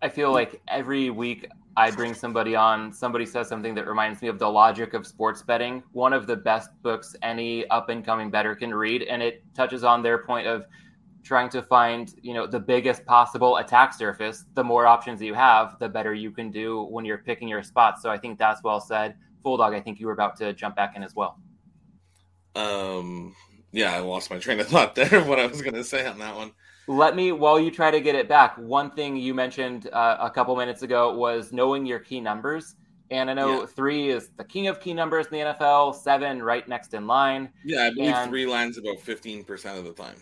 I feel like every week I bring somebody on, somebody says something that reminds me of the logic of sports betting. One of the best books any up and coming better can read, and it touches on their point of trying to find, you know, the biggest possible attack surface. The more options you have, the better you can do when you're picking your spots. So I think that's well said. Full dog, I think you were about to jump back in as well.
Um, yeah, I lost my train of thought there. *laughs* What I was going to say on that one.
Let me, while you try to get it back, one thing you mentioned uh, a couple minutes ago was knowing your key numbers. And I know yeah. three is the king of key numbers in the NFL, seven right next in line.
Yeah, I believe and, three lines about 15% of the time.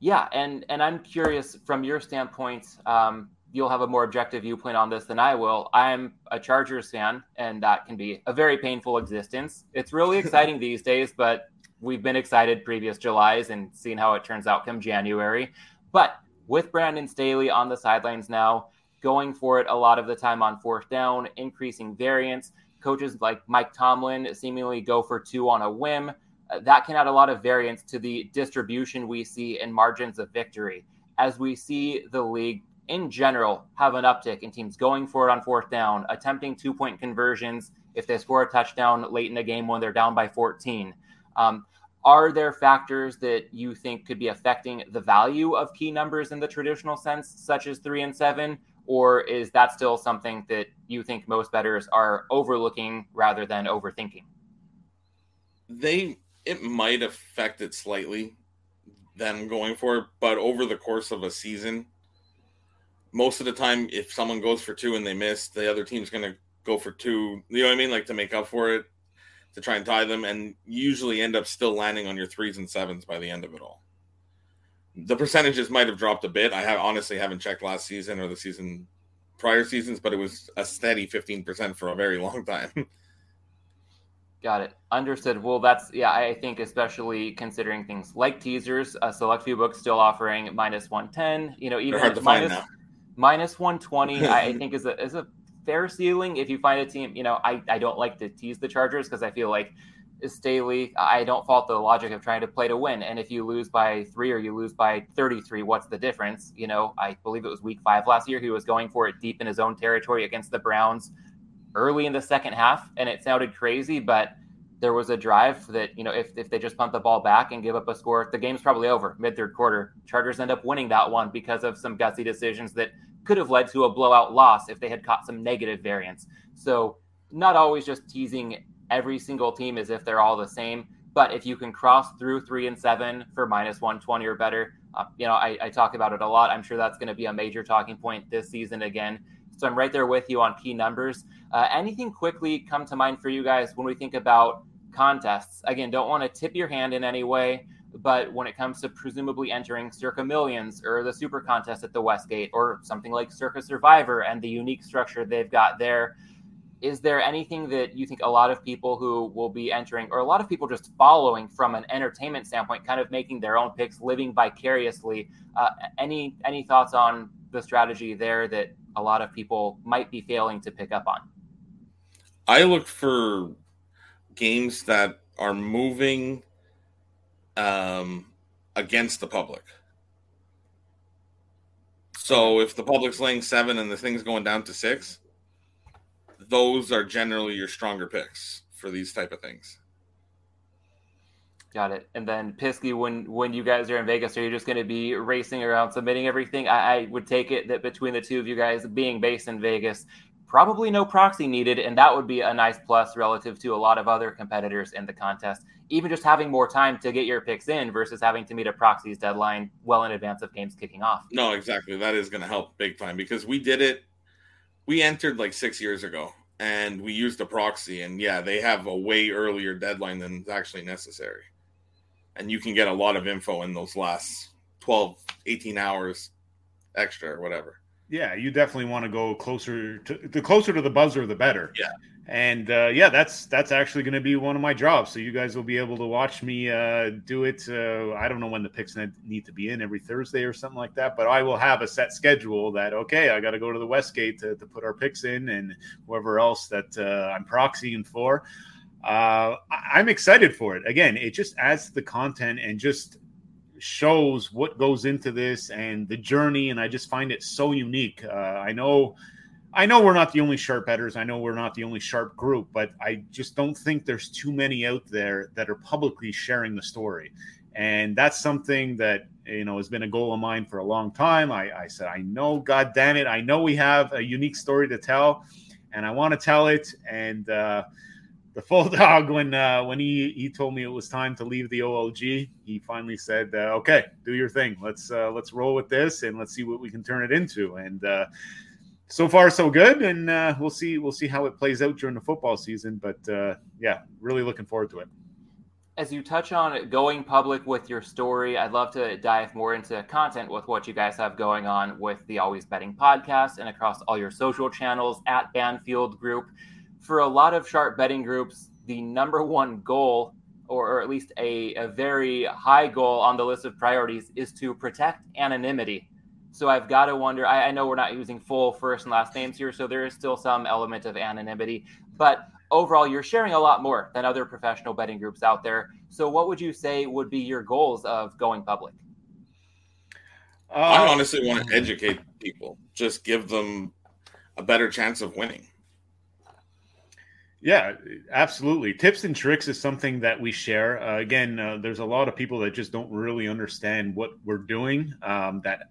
Yeah, and and I'm curious from your standpoint, um, you'll have a more objective viewpoint on this than I will. I'm a Chargers fan, and that can be a very painful existence. It's really *laughs* exciting these days, but we've been excited previous Julys and seeing how it turns out come January. But with Brandon Staley on the sidelines now, going for it a lot of the time on fourth down, increasing variance, coaches like Mike Tomlin seemingly go for two on a whim. Uh, that can add a lot of variance to the distribution we see in margins of victory. As we see the league in general have an uptick in teams going for it on fourth down, attempting two point conversions if they score a touchdown late in the game when they're down by 14. Um, are there factors that you think could be affecting the value of key numbers in the traditional sense, such as three and seven? Or is that still something that you think most bettors are overlooking rather than overthinking?
They it might affect it slightly them going for it, but over the course of a season, most of the time, if someone goes for two and they miss, the other team's going to go for two. You know what I mean? Like to make up for it to try and tie them, and usually end up still landing on your threes and sevens by the end of it all. The percentages might have dropped a bit. I have honestly haven't checked last season or the season prior seasons, but it was a steady 15% for a very long time. *laughs*
Got it. Understood. Well, that's yeah. I think especially considering things like teasers, a select few books still offering minus one ten. You know, even minus, minus one twenty. I *laughs* think is a is a fair ceiling if you find a team. You know, I, I don't like to tease the Chargers because I feel like Staley, I don't fault the logic of trying to play to win. And if you lose by three or you lose by 33, what's the difference? You know, I believe it was week five last year. He was going for it deep in his own territory against the Browns early in the second half. And it sounded crazy, but there was a drive that, you know, if, if they just punt the ball back and give up a score, the game's probably over mid third quarter. Chargers end up winning that one because of some gutsy decisions that could have led to a blowout loss if they had caught some negative variance. So, not always just teasing every single team as if they're all the same. But if you can cross through three and seven for minus 120 or better, uh, you know, I, I talk about it a lot. I'm sure that's going to be a major talking point this season again. So I'm right there with you on key numbers. Uh, anything quickly come to mind for you guys when we think about contests? Again, don't want to tip your hand in any way, but when it comes to presumably entering Circa Millions or the Super Contest at the Westgate or something like Circa Survivor and the unique structure they've got there, is there anything that you think a lot of people who will be entering, or a lot of people just following from an entertainment standpoint, kind of making their own picks, living vicariously? Uh, any any thoughts on the strategy there that a lot of people might be failing to pick up on?
I look for games that are moving um, against the public. So if the public's laying seven and the thing's going down to six, those are generally your stronger picks for these type of things.
Got it. And then Piskey, when when you guys are in Vegas, are you just going to be racing around submitting everything? I, I, would take it that between the two of you guys being based in Vegas, probably no proxy needed, and that would be a nice plus relative to a lot of other competitors in the contest. Even just having more time to get your picks in versus having to meet a proxies deadline well in advance of games kicking off.
No, exactly. That is going to help big time because we did it. We entered like six years ago and we used a proxy, and yeah, they have a way earlier deadline than is actually necessary. And you can get a lot of info in those last 12, 18 hours extra or whatever
yeah, you definitely want to go closer to the closer to the buzzer, the better.
Yeah.
And uh, yeah, that's that's actually going to be one of my jobs. So you guys will be able to watch me uh, do it. Uh, I don't know when the picks need to be in every Thursday or something like that, but I will have a set schedule that okay, I got to go to the Westgate to, to put our picks in, and whoever else that uh, I'm proxying for. Uh, I'm excited for it. Again, it just adds to the content and just shows what goes into this and the journey and i just find it so unique. Uh, i know i know we're not the only sharp betters i know we're not the only sharp group but i just don't think there's too many out there that are publicly sharing the story. And that's something that you know has been a goal of mine for a long time. I, I said i know god damn it i know we have a unique story to tell and i want to tell it and uh, the full *laughs* dog when uh, when he he told me it was time to leave the OLG, he finally said, uh, "Okay, do your thing. Let's uh, let's roll with this and let's see what we can turn it into." And uh, so far, so good. And uh, we'll see we'll see how it plays out during the football season. But uh, yeah, really looking forward to it.
As you touch on going public with your story, I'd love to dive more into content with what you guys have going on with the Always Betting podcast and across all your social channels at Banfield Group for a lot of sharp betting groups, the number one goal, or, or at least a, a very high goal on the list of priorities, is to protect anonymity. So I've got to wonder. I, I, know we're not using full first and last names here, so there is still some element of anonymity. But overall, you're sharing a lot more than other professional betting groups out there. So what would you say would be your goals of going public?
Uh, I honestly want to educate people, just give them a better chance of winning.
Yeah, absolutely. Tips and tricks is something that we share. Uh, again, uh, there's a lot of people that just don't really understand what we're doing. Um, that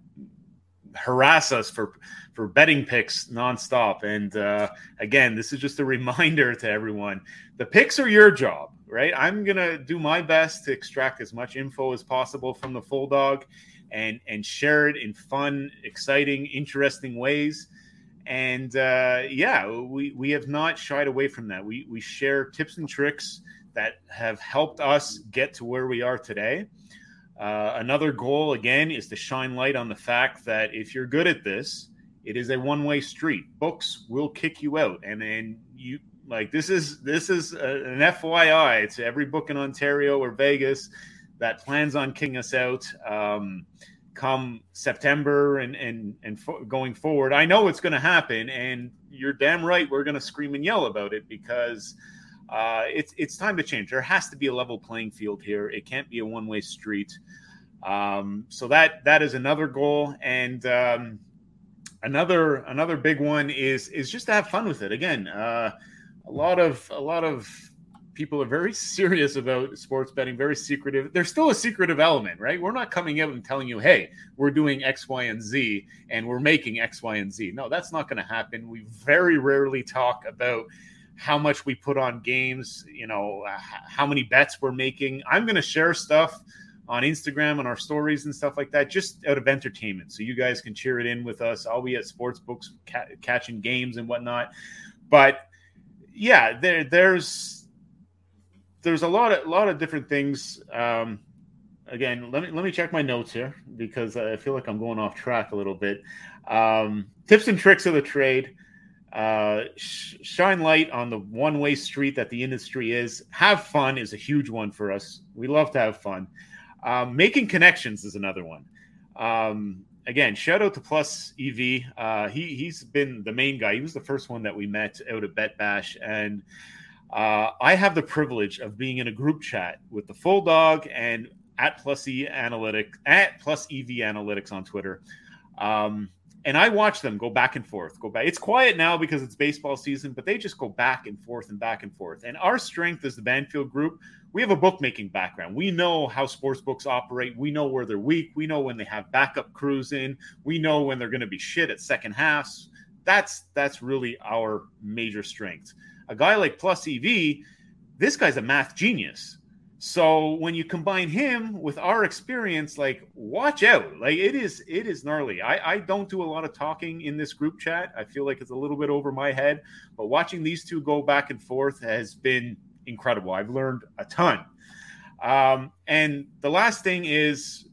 harass us for for betting picks nonstop. And uh, again, this is just a *laughs* reminder to everyone: the picks are your job, right? I'm gonna do my best to extract as much info as possible from the full dog, and and share it in fun, exciting, interesting ways and uh, yeah, we we have not shied away from that. We we share tips and tricks that have helped us get to where we are today. Uh, another goal again is to shine light on the fact that if you're good at this, it is a one-way street. Books will kick you out, and then you like this is this is a, an FYI to every book in Ontario or Vegas that plans on kicking us out. Um, come September and and and fo- going forward. I know it's going to happen, and you're damn right. We're going to scream and yell about it because uh, it's it's time to change. There has to be a level playing field here. It can't be a one way street. Um, so that that is another goal, and um, another another big one is is just to have fun with it. Again, uh, a lot of a lot of people are very *laughs* serious about sports betting, very secretive. There's still a secretive element, right? We're not coming out and telling you, hey, we're doing X, Y, and Z and we're making X, Y, and Z. No, that's not going to happen. We very rarely talk about how much we put on games, you know, uh, how many bets we're making. I'm going to share stuff on Instagram and our stories and stuff like that, just out of entertainment. So you guys can cheer it in with us. I'll be at sports books ca- catching games and whatnot. But yeah, there, there's there's a lot of lot of different things. Um, again, let me let me check my notes here because I feel like I'm going off track a little bit. Um, tips and tricks of the trade. uh, sh- shine light on the one way street that the industry is. Have fun is a huge one for us. We love to have fun. Um, making connections is another one. Um, again, shout out to Plus EV. Uh, he he's been the main guy. He was the first one that we met out at Bet Bash, and uh, I have the privilege of being in a group chat with the Full Dog and at Plus E Analytics at Plus EV Analytics on Twitter. Um, and I watch them go back and forth, go back. It's quiet now because it's baseball season, but they just go back and forth and back and forth. And our strength is the Banfield Group, we have a bookmaking background. We know how sports books operate. We know where they're weak. We know when they have backup crews in. We know when they're going to be shit at second halves. That's that's really our major strength. A guy like Plus EV, this guy's a math genius. So when you combine him with our experience, like watch out. Like it is it is gnarly. I, I don't do a lot of talking in this group chat. I feel like it's a little bit over my head, but watching these two go back and forth has been incredible. I've learned a ton. Um, and the last thing is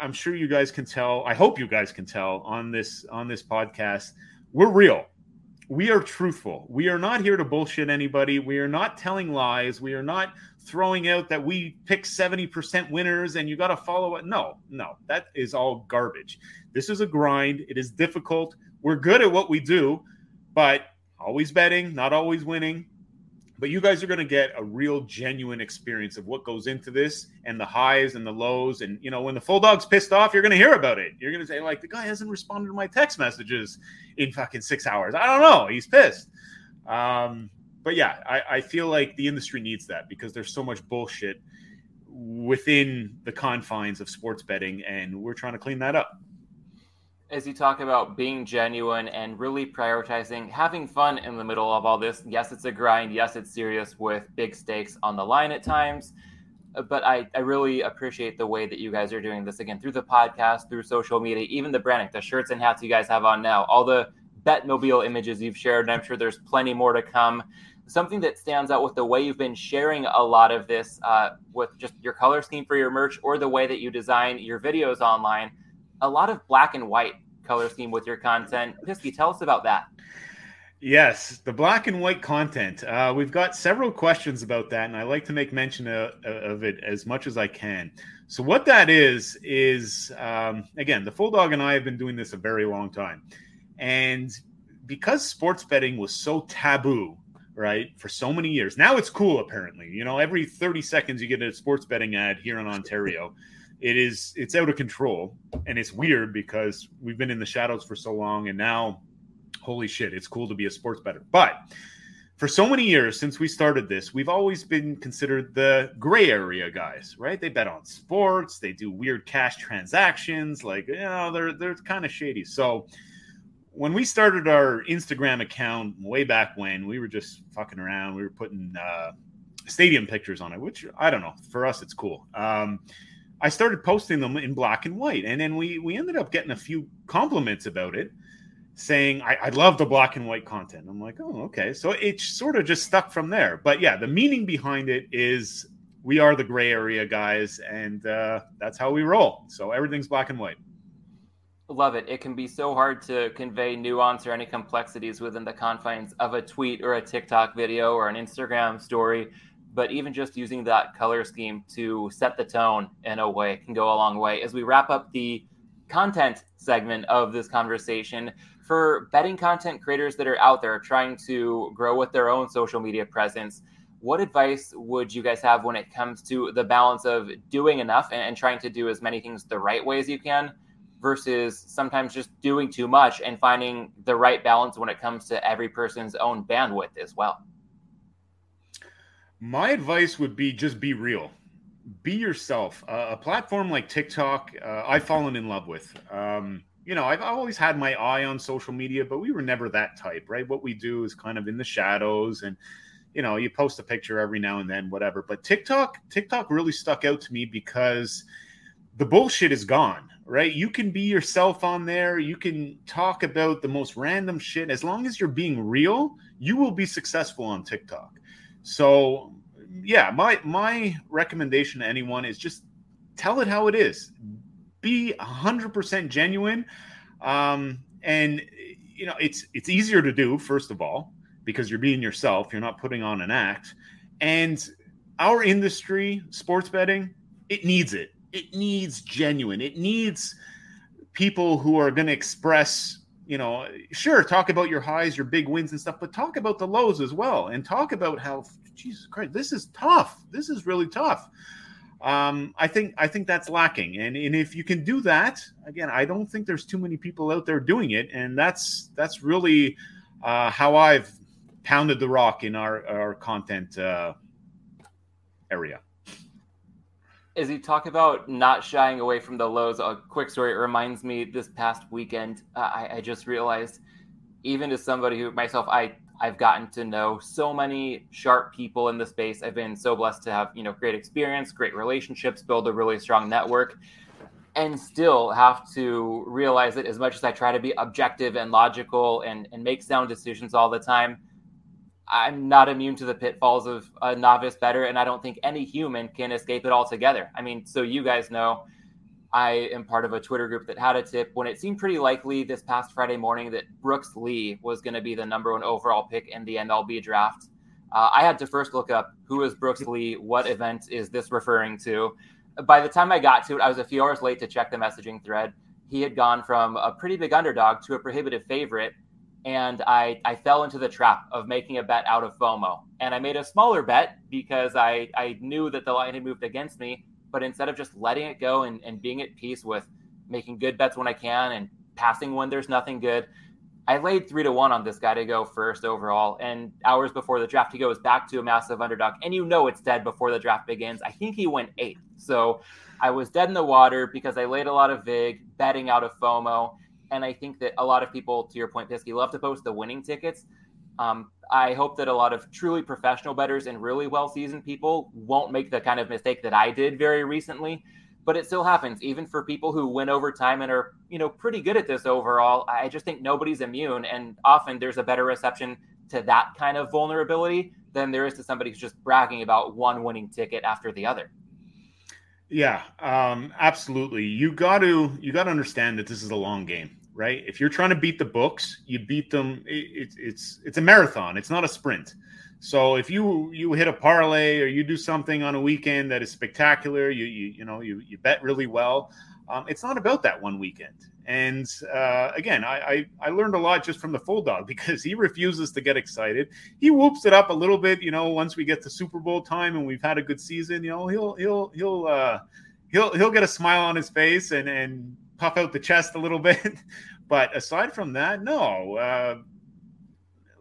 I'm sure you guys can tell, I hope you guys can tell on this on this podcast, we're real we are truthful. We are not here to bullshit anybody. We are not telling lies. We are not throwing out that we pick 70% winners and you got to follow it. No, no, that is all garbage. This is a grind. It is difficult. We're good at what we do, but always betting, not always winning but you guys are going to get a real genuine experience of what goes into this and the highs and the lows. And you know when the full dog's pissed off you're going to hear about it. You're going to say like the guy hasn't responded to my text messages in fucking six hours. I don't know. He's pissed. Um, but yeah I, I feel like the industry needs that because there's so much bullshit within the confines of sports betting and we're trying to clean that up
as you talk about being genuine and really prioritizing having fun in the middle of all this. Yes, it's a grind. Yes, it's serious with big stakes on the line at times. Uh, but I, I really appreciate the way that you guys are doing this again through the podcast, through social media, even the branding, the shirts and hats you guys have on now, all the Betmobile images you've shared, and I'm sure there's plenty more to come. Something that stands out with the way you've been sharing a lot of this uh, with just your color scheme for your merch or the way that you design your videos online a lot of black and white color scheme with your content. Pisky, tell us about that.
Yes, the black and white content. Uh, we've got several questions about that, and I like to make mention of, of it as much as I can. So, what that is, is um, again, the Full Dog and I have been doing this a very long time. And because sports betting was so taboo, right, for so many years, now it's cool, apparently. You know, every 30 seconds you get a sports betting ad here in Ontario it is it's out of control. And it's weird because we've been in the shadows for so long and now holy shit it's cool to be a sports bettor but for so many years since we started this we've always been considered the gray area guys right? They bet on sports they do weird cash transactions like you know they're they're kind of shady. So when we started our instagram account way back when we were just fucking around we were putting uh, stadium pictures on it which i don't know for us it's cool. Um, I started posting them in black and white, and then we we ended up getting a few compliments about it, saying I, I love the black and white content. I'm like, oh, okay. So it sort of just stuck from there. But yeah, the meaning behind it is we are the gray area guys, and uh, that's how we roll. So everything's black and white.
Love it. It can be so hard to convey nuance or any complexities within the confines of a tweet or a TikTok video or an Instagram story but even just using that color scheme to set the tone in a way can go a long way. As we wrap up the content segment of this conversation, for betting content creators that are out there trying to grow with their own social media presence, what advice would you guys have when it comes to the balance of doing enough and, trying to do as many things the right way as you can versus sometimes just doing too much and finding the right balance when it comes to every person's own bandwidth as well?
My advice would be just be real, be yourself. Uh, a platform like TikTok, uh, I've fallen in love with. Um, you know, I've always had my eye on social media, but we were never that type, right? What we do is kind of in the shadows and you know, you post a picture every now and then, whatever. But TikTok, TikTok really stuck out to me because the bullshit is gone, right? You can be yourself on there. You can talk about the most random shit. As long as you're being real, you will be successful on TikTok. So, yeah, my my recommendation to anyone is just tell it how it is. Be 100% genuine. Um, and you know, it's it's easier to do first of all because you're being yourself. You're not putting on an act, and our industry, sports betting, it needs it. It needs genuine. It needs people who are going to express you know, sure, talk about your highs, your big wins and stuff, but talk about the lows as well, and talk about how Jesus Christ, this is tough. This is really tough. Um, I think I think that's lacking, and and if you can do that, again, I don't think there's too many people out there doing it, and that's that's really uh, how I've pounded the rock in our our content uh, area
as you talk about not shying away from the lows, a quick story. It reminds me this past weekend, uh, I, I, just realized, even as somebody who myself, I I've gotten to know so many sharp people in the space. I've been so blessed to have you know great experience, great relationships, build a really strong network, and still have to realize that as much as I try to be objective and logical and and make sound decisions all the time I'm not immune to the pitfalls of a novice bettor, and I don't think any human can escape it altogether. I mean, so you guys know, I am part of a Twitter group that had a tip when it seemed pretty likely this past Friday morning that Brooks Lee was going to be the number one overall pick in the MLB draft. Uh, I had to first look up who is Brooks Lee, what event is this referring to. By the time I got to it, I was a few hours late to check the messaging thread. He had gone from a pretty big underdog to a prohibitive favorite and I, I fell into the trap of making a bet out of FOMO. And I made a smaller bet because I, I knew that the line had moved against me. But instead of just letting it go and, and being at peace with making good bets when I can and passing when there's nothing good, I laid three to one on this guy to go first overall. And hours before the draft, he goes back to a massive underdog. And you know it's dead before the draft begins. I think he went eight. So I was dead in the water because I laid a lot of VIG, betting out of FOMO. And I think that a lot of people, to your point, Pisky, love to post the winning tickets. Um, I hope that a lot of truly professional bettors and really well seasoned people won't make the kind of mistake that I did very recently. But it still happens, even for people who win over time and are, you know, pretty good at this overall. I just think nobody's immune, and often there's a better reception to that kind of vulnerability than there is to somebody who's just bragging about one winning ticket after the other.
Yeah, um, absolutely. You got to you got to understand that this is a long game right? If you're trying to beat the books, you beat them. It, it's it's a marathon. It's not a sprint. So if you you hit a parlay or you do something on a weekend that is spectacular, you you you know you you bet really well. Um, it's not about that one weekend. And uh, again, I, I, I learned a lot just from the full dog *laughs* because he refuses to get excited. He whoops it up a little bit, you know. Once we get to Super Bowl time and we've had a good season, you know, he'll he'll he'll uh, he'll he'll get a smile on his face and and puff out the chest a little *laughs* bit. but aside from that, no. Uh,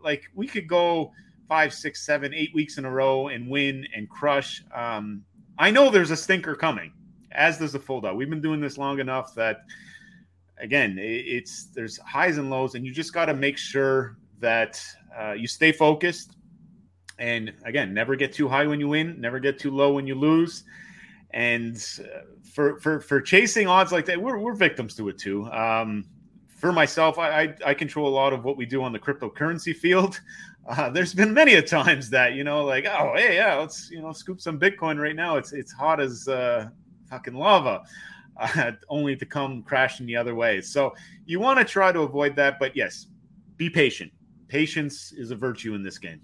like we could go five, six, seven, eight weeks in a row and win and crush. Um, I know there's a stinker coming, as does the full dog. We've been doing this long enough that, again, it's there's highs and lows, and you just got to make sure that uh, you stay focused. And again, never get too high when you win, never get too low when you lose. And uh, for for for chasing odds like that, we're we're victims to it too. Um, for myself, I, I, I control a lot of what we do on the cryptocurrency field. *laughs* Uh, there's been many a times that you know, like, oh hey, yeah, let's you know scoop some Bitcoin right now. It's it's hot as uh, fucking lava, *laughs* uh, only to come crashing the other way. So you want to try to avoid that, but yes, be patient. Patience is a virtue in this game.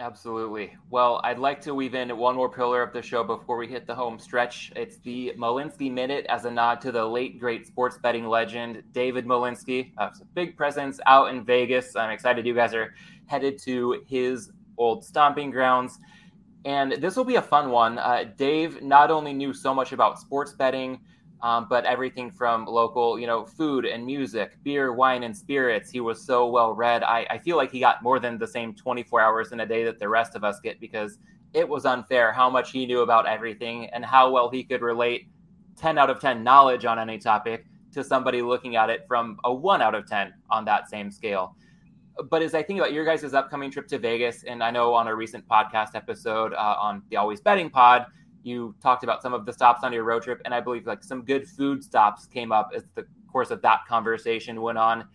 Absolutely. Well, I'd like to weave in one more pillar of the show before we hit the home stretch. It's the Malinsky Minute as a nod to the late, great sports betting legend, David Malinsky. Uh, a big presence out in Vegas. I'm excited you guys are headed to his old stomping grounds. And this will be a fun one. Uh, Dave not only knew so much about sports betting, um, but everything from local, you know, food and music, beer, wine, and spirits. He was so well read. I, I feel like he got more than the same 24 hours in a day that the rest of us get because it was unfair how much he knew about everything and how well he could relate 10 out of 10 knowledge on any topic to somebody looking at it from a 1 out of 10 on that same scale. But as I think about your guys' upcoming trip to Vegas, and I know on a recent podcast episode uh, on the Always Betting Pod, you talked about some of the stops on your road trip, and I believe like some good food stops came up as the course of that conversation went on.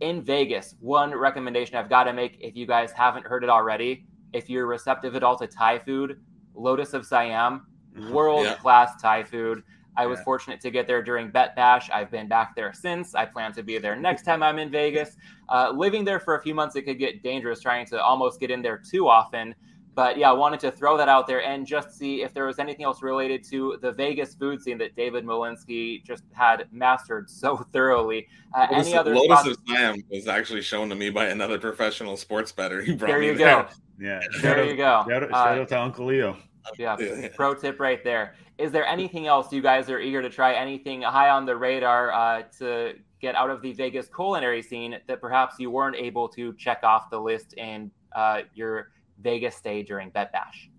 In Vegas, one recommendation I've got to make if you guys haven't heard it already, if you're receptive at all to Thai food, Lotus of Siam, world class yeah. Thai food. I was
Yeah.
fortunate to get there during Bet Bash. I've been back there since. I plan to be there next time I'm in Vegas. Uh, living there for a few months, it could get dangerous trying to almost get in there too often. But yeah, I wanted to throw that out there and just see if there was anything else related to the Vegas food scene that David Malinsky just had mastered so *laughs* thoroughly. Uh,
Lotus,
any other
Lotus
thoughts?
of Siam was actually shown to me by another professional sports bettor. *laughs* He brought
There
me
you
there.
go.
Yeah. *laughs*
There
out,
you go.
Shout, out,
Uh,
out to Uncle Leo.
Yeah,
Yeah.
pro tip right there. Is there anything else you guys are eager to try? Anything high on the radar uh, to get out of the Vegas culinary scene that perhaps you weren't able to check off the list in uh, your Vegas stay during Bet Bash?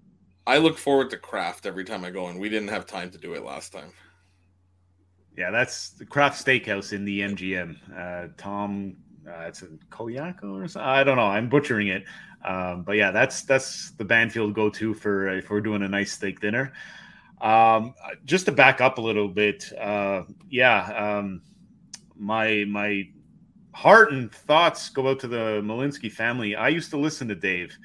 I look forward to craft every time I go, and we didn't have time to do it last time.
Yeah, that's the Craft Steakhouse in the MGM. Uh, Tom, uh, it's a Koyako or something. I don't know. I'm butchering it. Um, but yeah, that's that's the Banfield go-to for if we're doing a nice steak dinner. Um, just to back up a little bit, uh, yeah, um, my my heart and thoughts go out to the Malinsky family. I used to listen to Dave.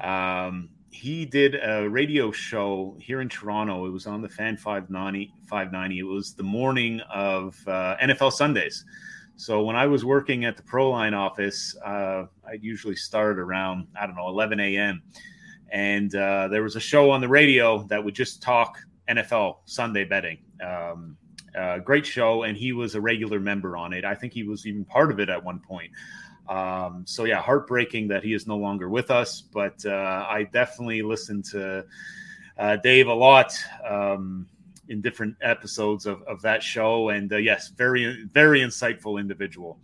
Um, he did a radio show here in Toronto. It was on the Fan 590. 590. It was the morning of uh, NFL Sundays. So when I was working at the Proline office, uh, I'd usually start around I don't know 11 a.m. And uh, there was a show on the radio that would just talk NFL Sunday betting. Um, uh, great show, and he was a regular member on it. I think he was even part of it at one point. Um, so yeah, heartbreaking that he is no longer with us. But uh, I definitely listened to uh, Dave a lot um, in different episodes of, of that show, and uh, yes, very very insightful individual.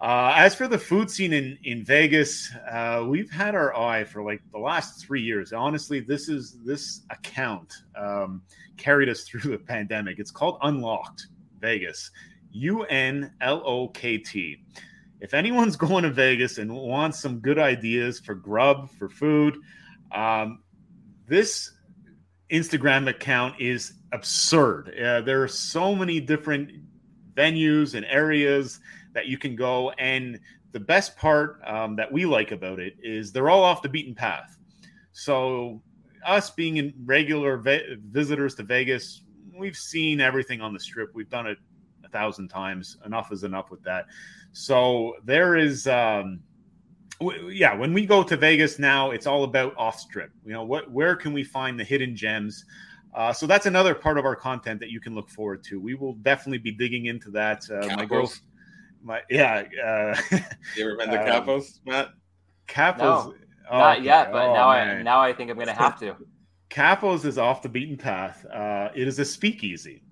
Uh, as for the food scene in in Vegas, uh, we've had our eye for like the last three years. Honestly, this is this account um, carried us *laughs* through the pandemic. It's called Unlokt Vegas, U N L O K T if anyone's *laughs* going to Vegas and wants some good ideas for grub, for food, um, this Instagram account is absurd. Uh, there are so many different venues and areas that you can go. And the best part um, that we like about it is they're all off the beaten path. So, us being in regular ve- visitors to Vegas, we've seen everything on the strip. We've done it a thousand times. Enough is enough with that. So there is, um, w- yeah. When we go to Vegas now, it's all about off strip. You know, what where can we find the hidden gems? Uh, so that's another part of our content that you can look forward to. We will definitely be digging into that. Uh, my
Capos.
girl, my yeah, uh,
You ever been to *laughs*
Um,
Capos, Matt?
Capos.
No,
oh,
Not
okay.
yet, but
Oh,
now I now I think I'm gonna have to. *laughs*
Capos is off the beaten path. Uh, it is a speakeasy,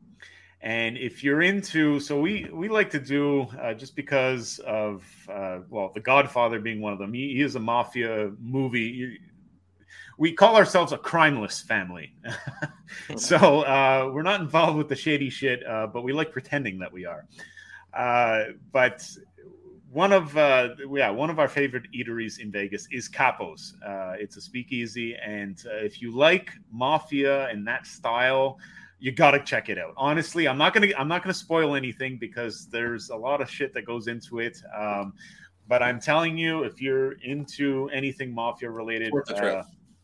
and if you're into, so we we like to do uh, just because of uh, well, The Godfather being one of them. He, he is a mafia movie. We call ourselves a crimeless family, *laughs* so uh, we're not involved with the shady shit, uh, but we like pretending that we are. Uh, but one of uh, yeah one of our favorite eateries in Vegas is Capos. It's a speakeasy, and if you like mafia and that style, you got to check it out. Honestly, I'm not gonna I'm not gonna spoil anything because there's a lot of shit that goes into it. Um, but I'm telling you, if you're into anything mafia related,
Worth the trip.
uh,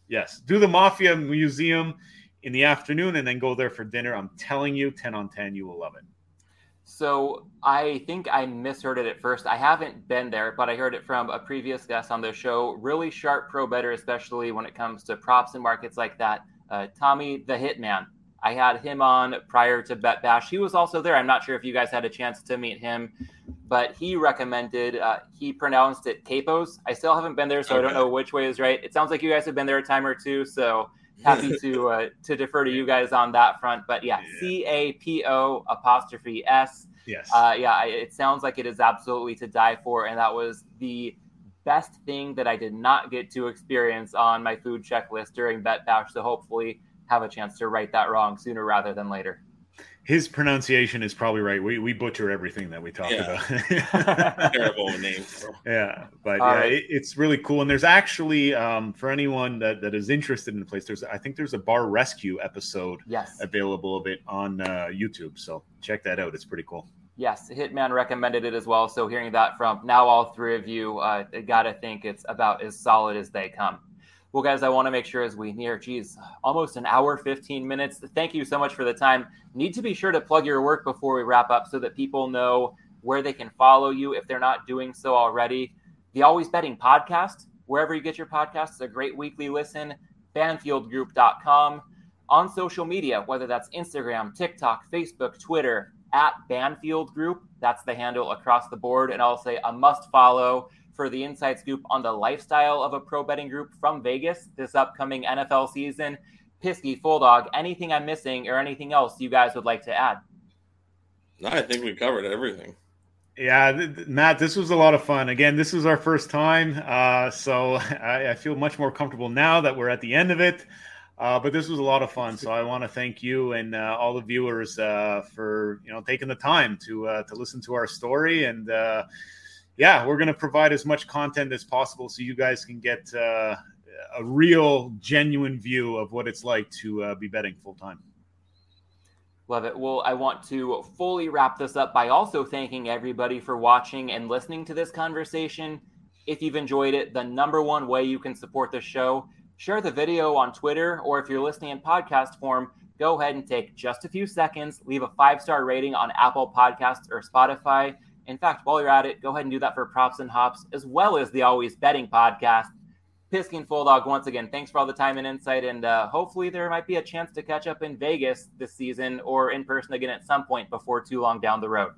yes, do the Mafia Museum in the afternoon and then go there for dinner. I'm telling you, 10 on 10, you will love it.
So I think I misheard it at first. I haven't been there, but I heard it from a previous guest on the show. Really sharp pro bettor, especially when it comes to props and markets like that. Uh, Tommy the Hitman. I had him on prior to Bet Bash. He was also there. I'm not sure if you guys had a chance to meet him, but he recommended. Uh, he pronounced it Capos. I still haven't been there, so I don't know which way is right. It sounds like you guys have been there a time or two, so *laughs* happy to uh, to defer to you guys on that front. But yeah,
Yeah.
C A P O apostrophe S.
Yes.
Uh, yeah, I- it sounds like it is absolutely to die for, and that was the best thing that I did not get to experience on my food checklist during Bet Bash. So hopefully, have a chance to right that wrong sooner rather than later.
His pronunciation is probably right. We, we butcher everything that we talk
Yeah.
about. *laughs*
Terrible *laughs* names.
Yeah, but
All
yeah,
right.
it, it's really cool. And there's actually um, for anyone that, that is interested in the place, there's I think there's a bar rescue episode
Yes,
available of it on uh, YouTube. So check that out. It's pretty cool.
yes, Hitman recommended it as well. So hearing that from now all three of you, uh, I gotta think it's about as solid as they come. Well, guys, I want to make sure as we near, geez, almost an hour, 15 minutes. Thank you so much for the time. Need to be sure to plug your work before we wrap up so that people know where they can follow you if they're not doing so already. The Always Betting Podcast, wherever you get your podcasts, a great weekly listen. Banfieldgroup.com. On social media, whether that's Instagram, TikTok, Facebook, Twitter, at Banfield Group. That's the handle across the board. And I'll say a must follow for the inside scoop on the lifestyle of a pro betting group from Vegas this upcoming NFL season. Pisky, Full Dog, anything I'm missing or anything else you guys would like to add?
No, I think we covered everything.
Yeah, th- Matt, this was a lot of fun. Again, this was our first time, uh, so *laughs* I, I, feel much more comfortable now that we're at the end of it. Uh, but this was a lot of fun, so I want to thank you and uh, all the viewers uh, for you know taking the time to uh, to listen to our story. And uh, yeah, we're going to provide as much content as possible so you guys can get uh, a real, genuine view of what it's like to uh, be betting full time.
Love it. Well, I want to fully wrap this up by also thanking everybody for watching and listening to this conversation. If you've enjoyed it, the number one way you can support the show, share the video on Twitter, or if you're listening in podcast form, go ahead and take just a few seconds, leave a five star rating on Apple Podcasts or Spotify. In fact, while you're at it, go ahead and do that for Props and Hops, as well as the Always Betting podcast. Piskin Full Dog, once again, thanks for all the time and insight. And uh, hopefully, there might be a chance to catch up in Vegas this season or in person again at some point before too long down the road.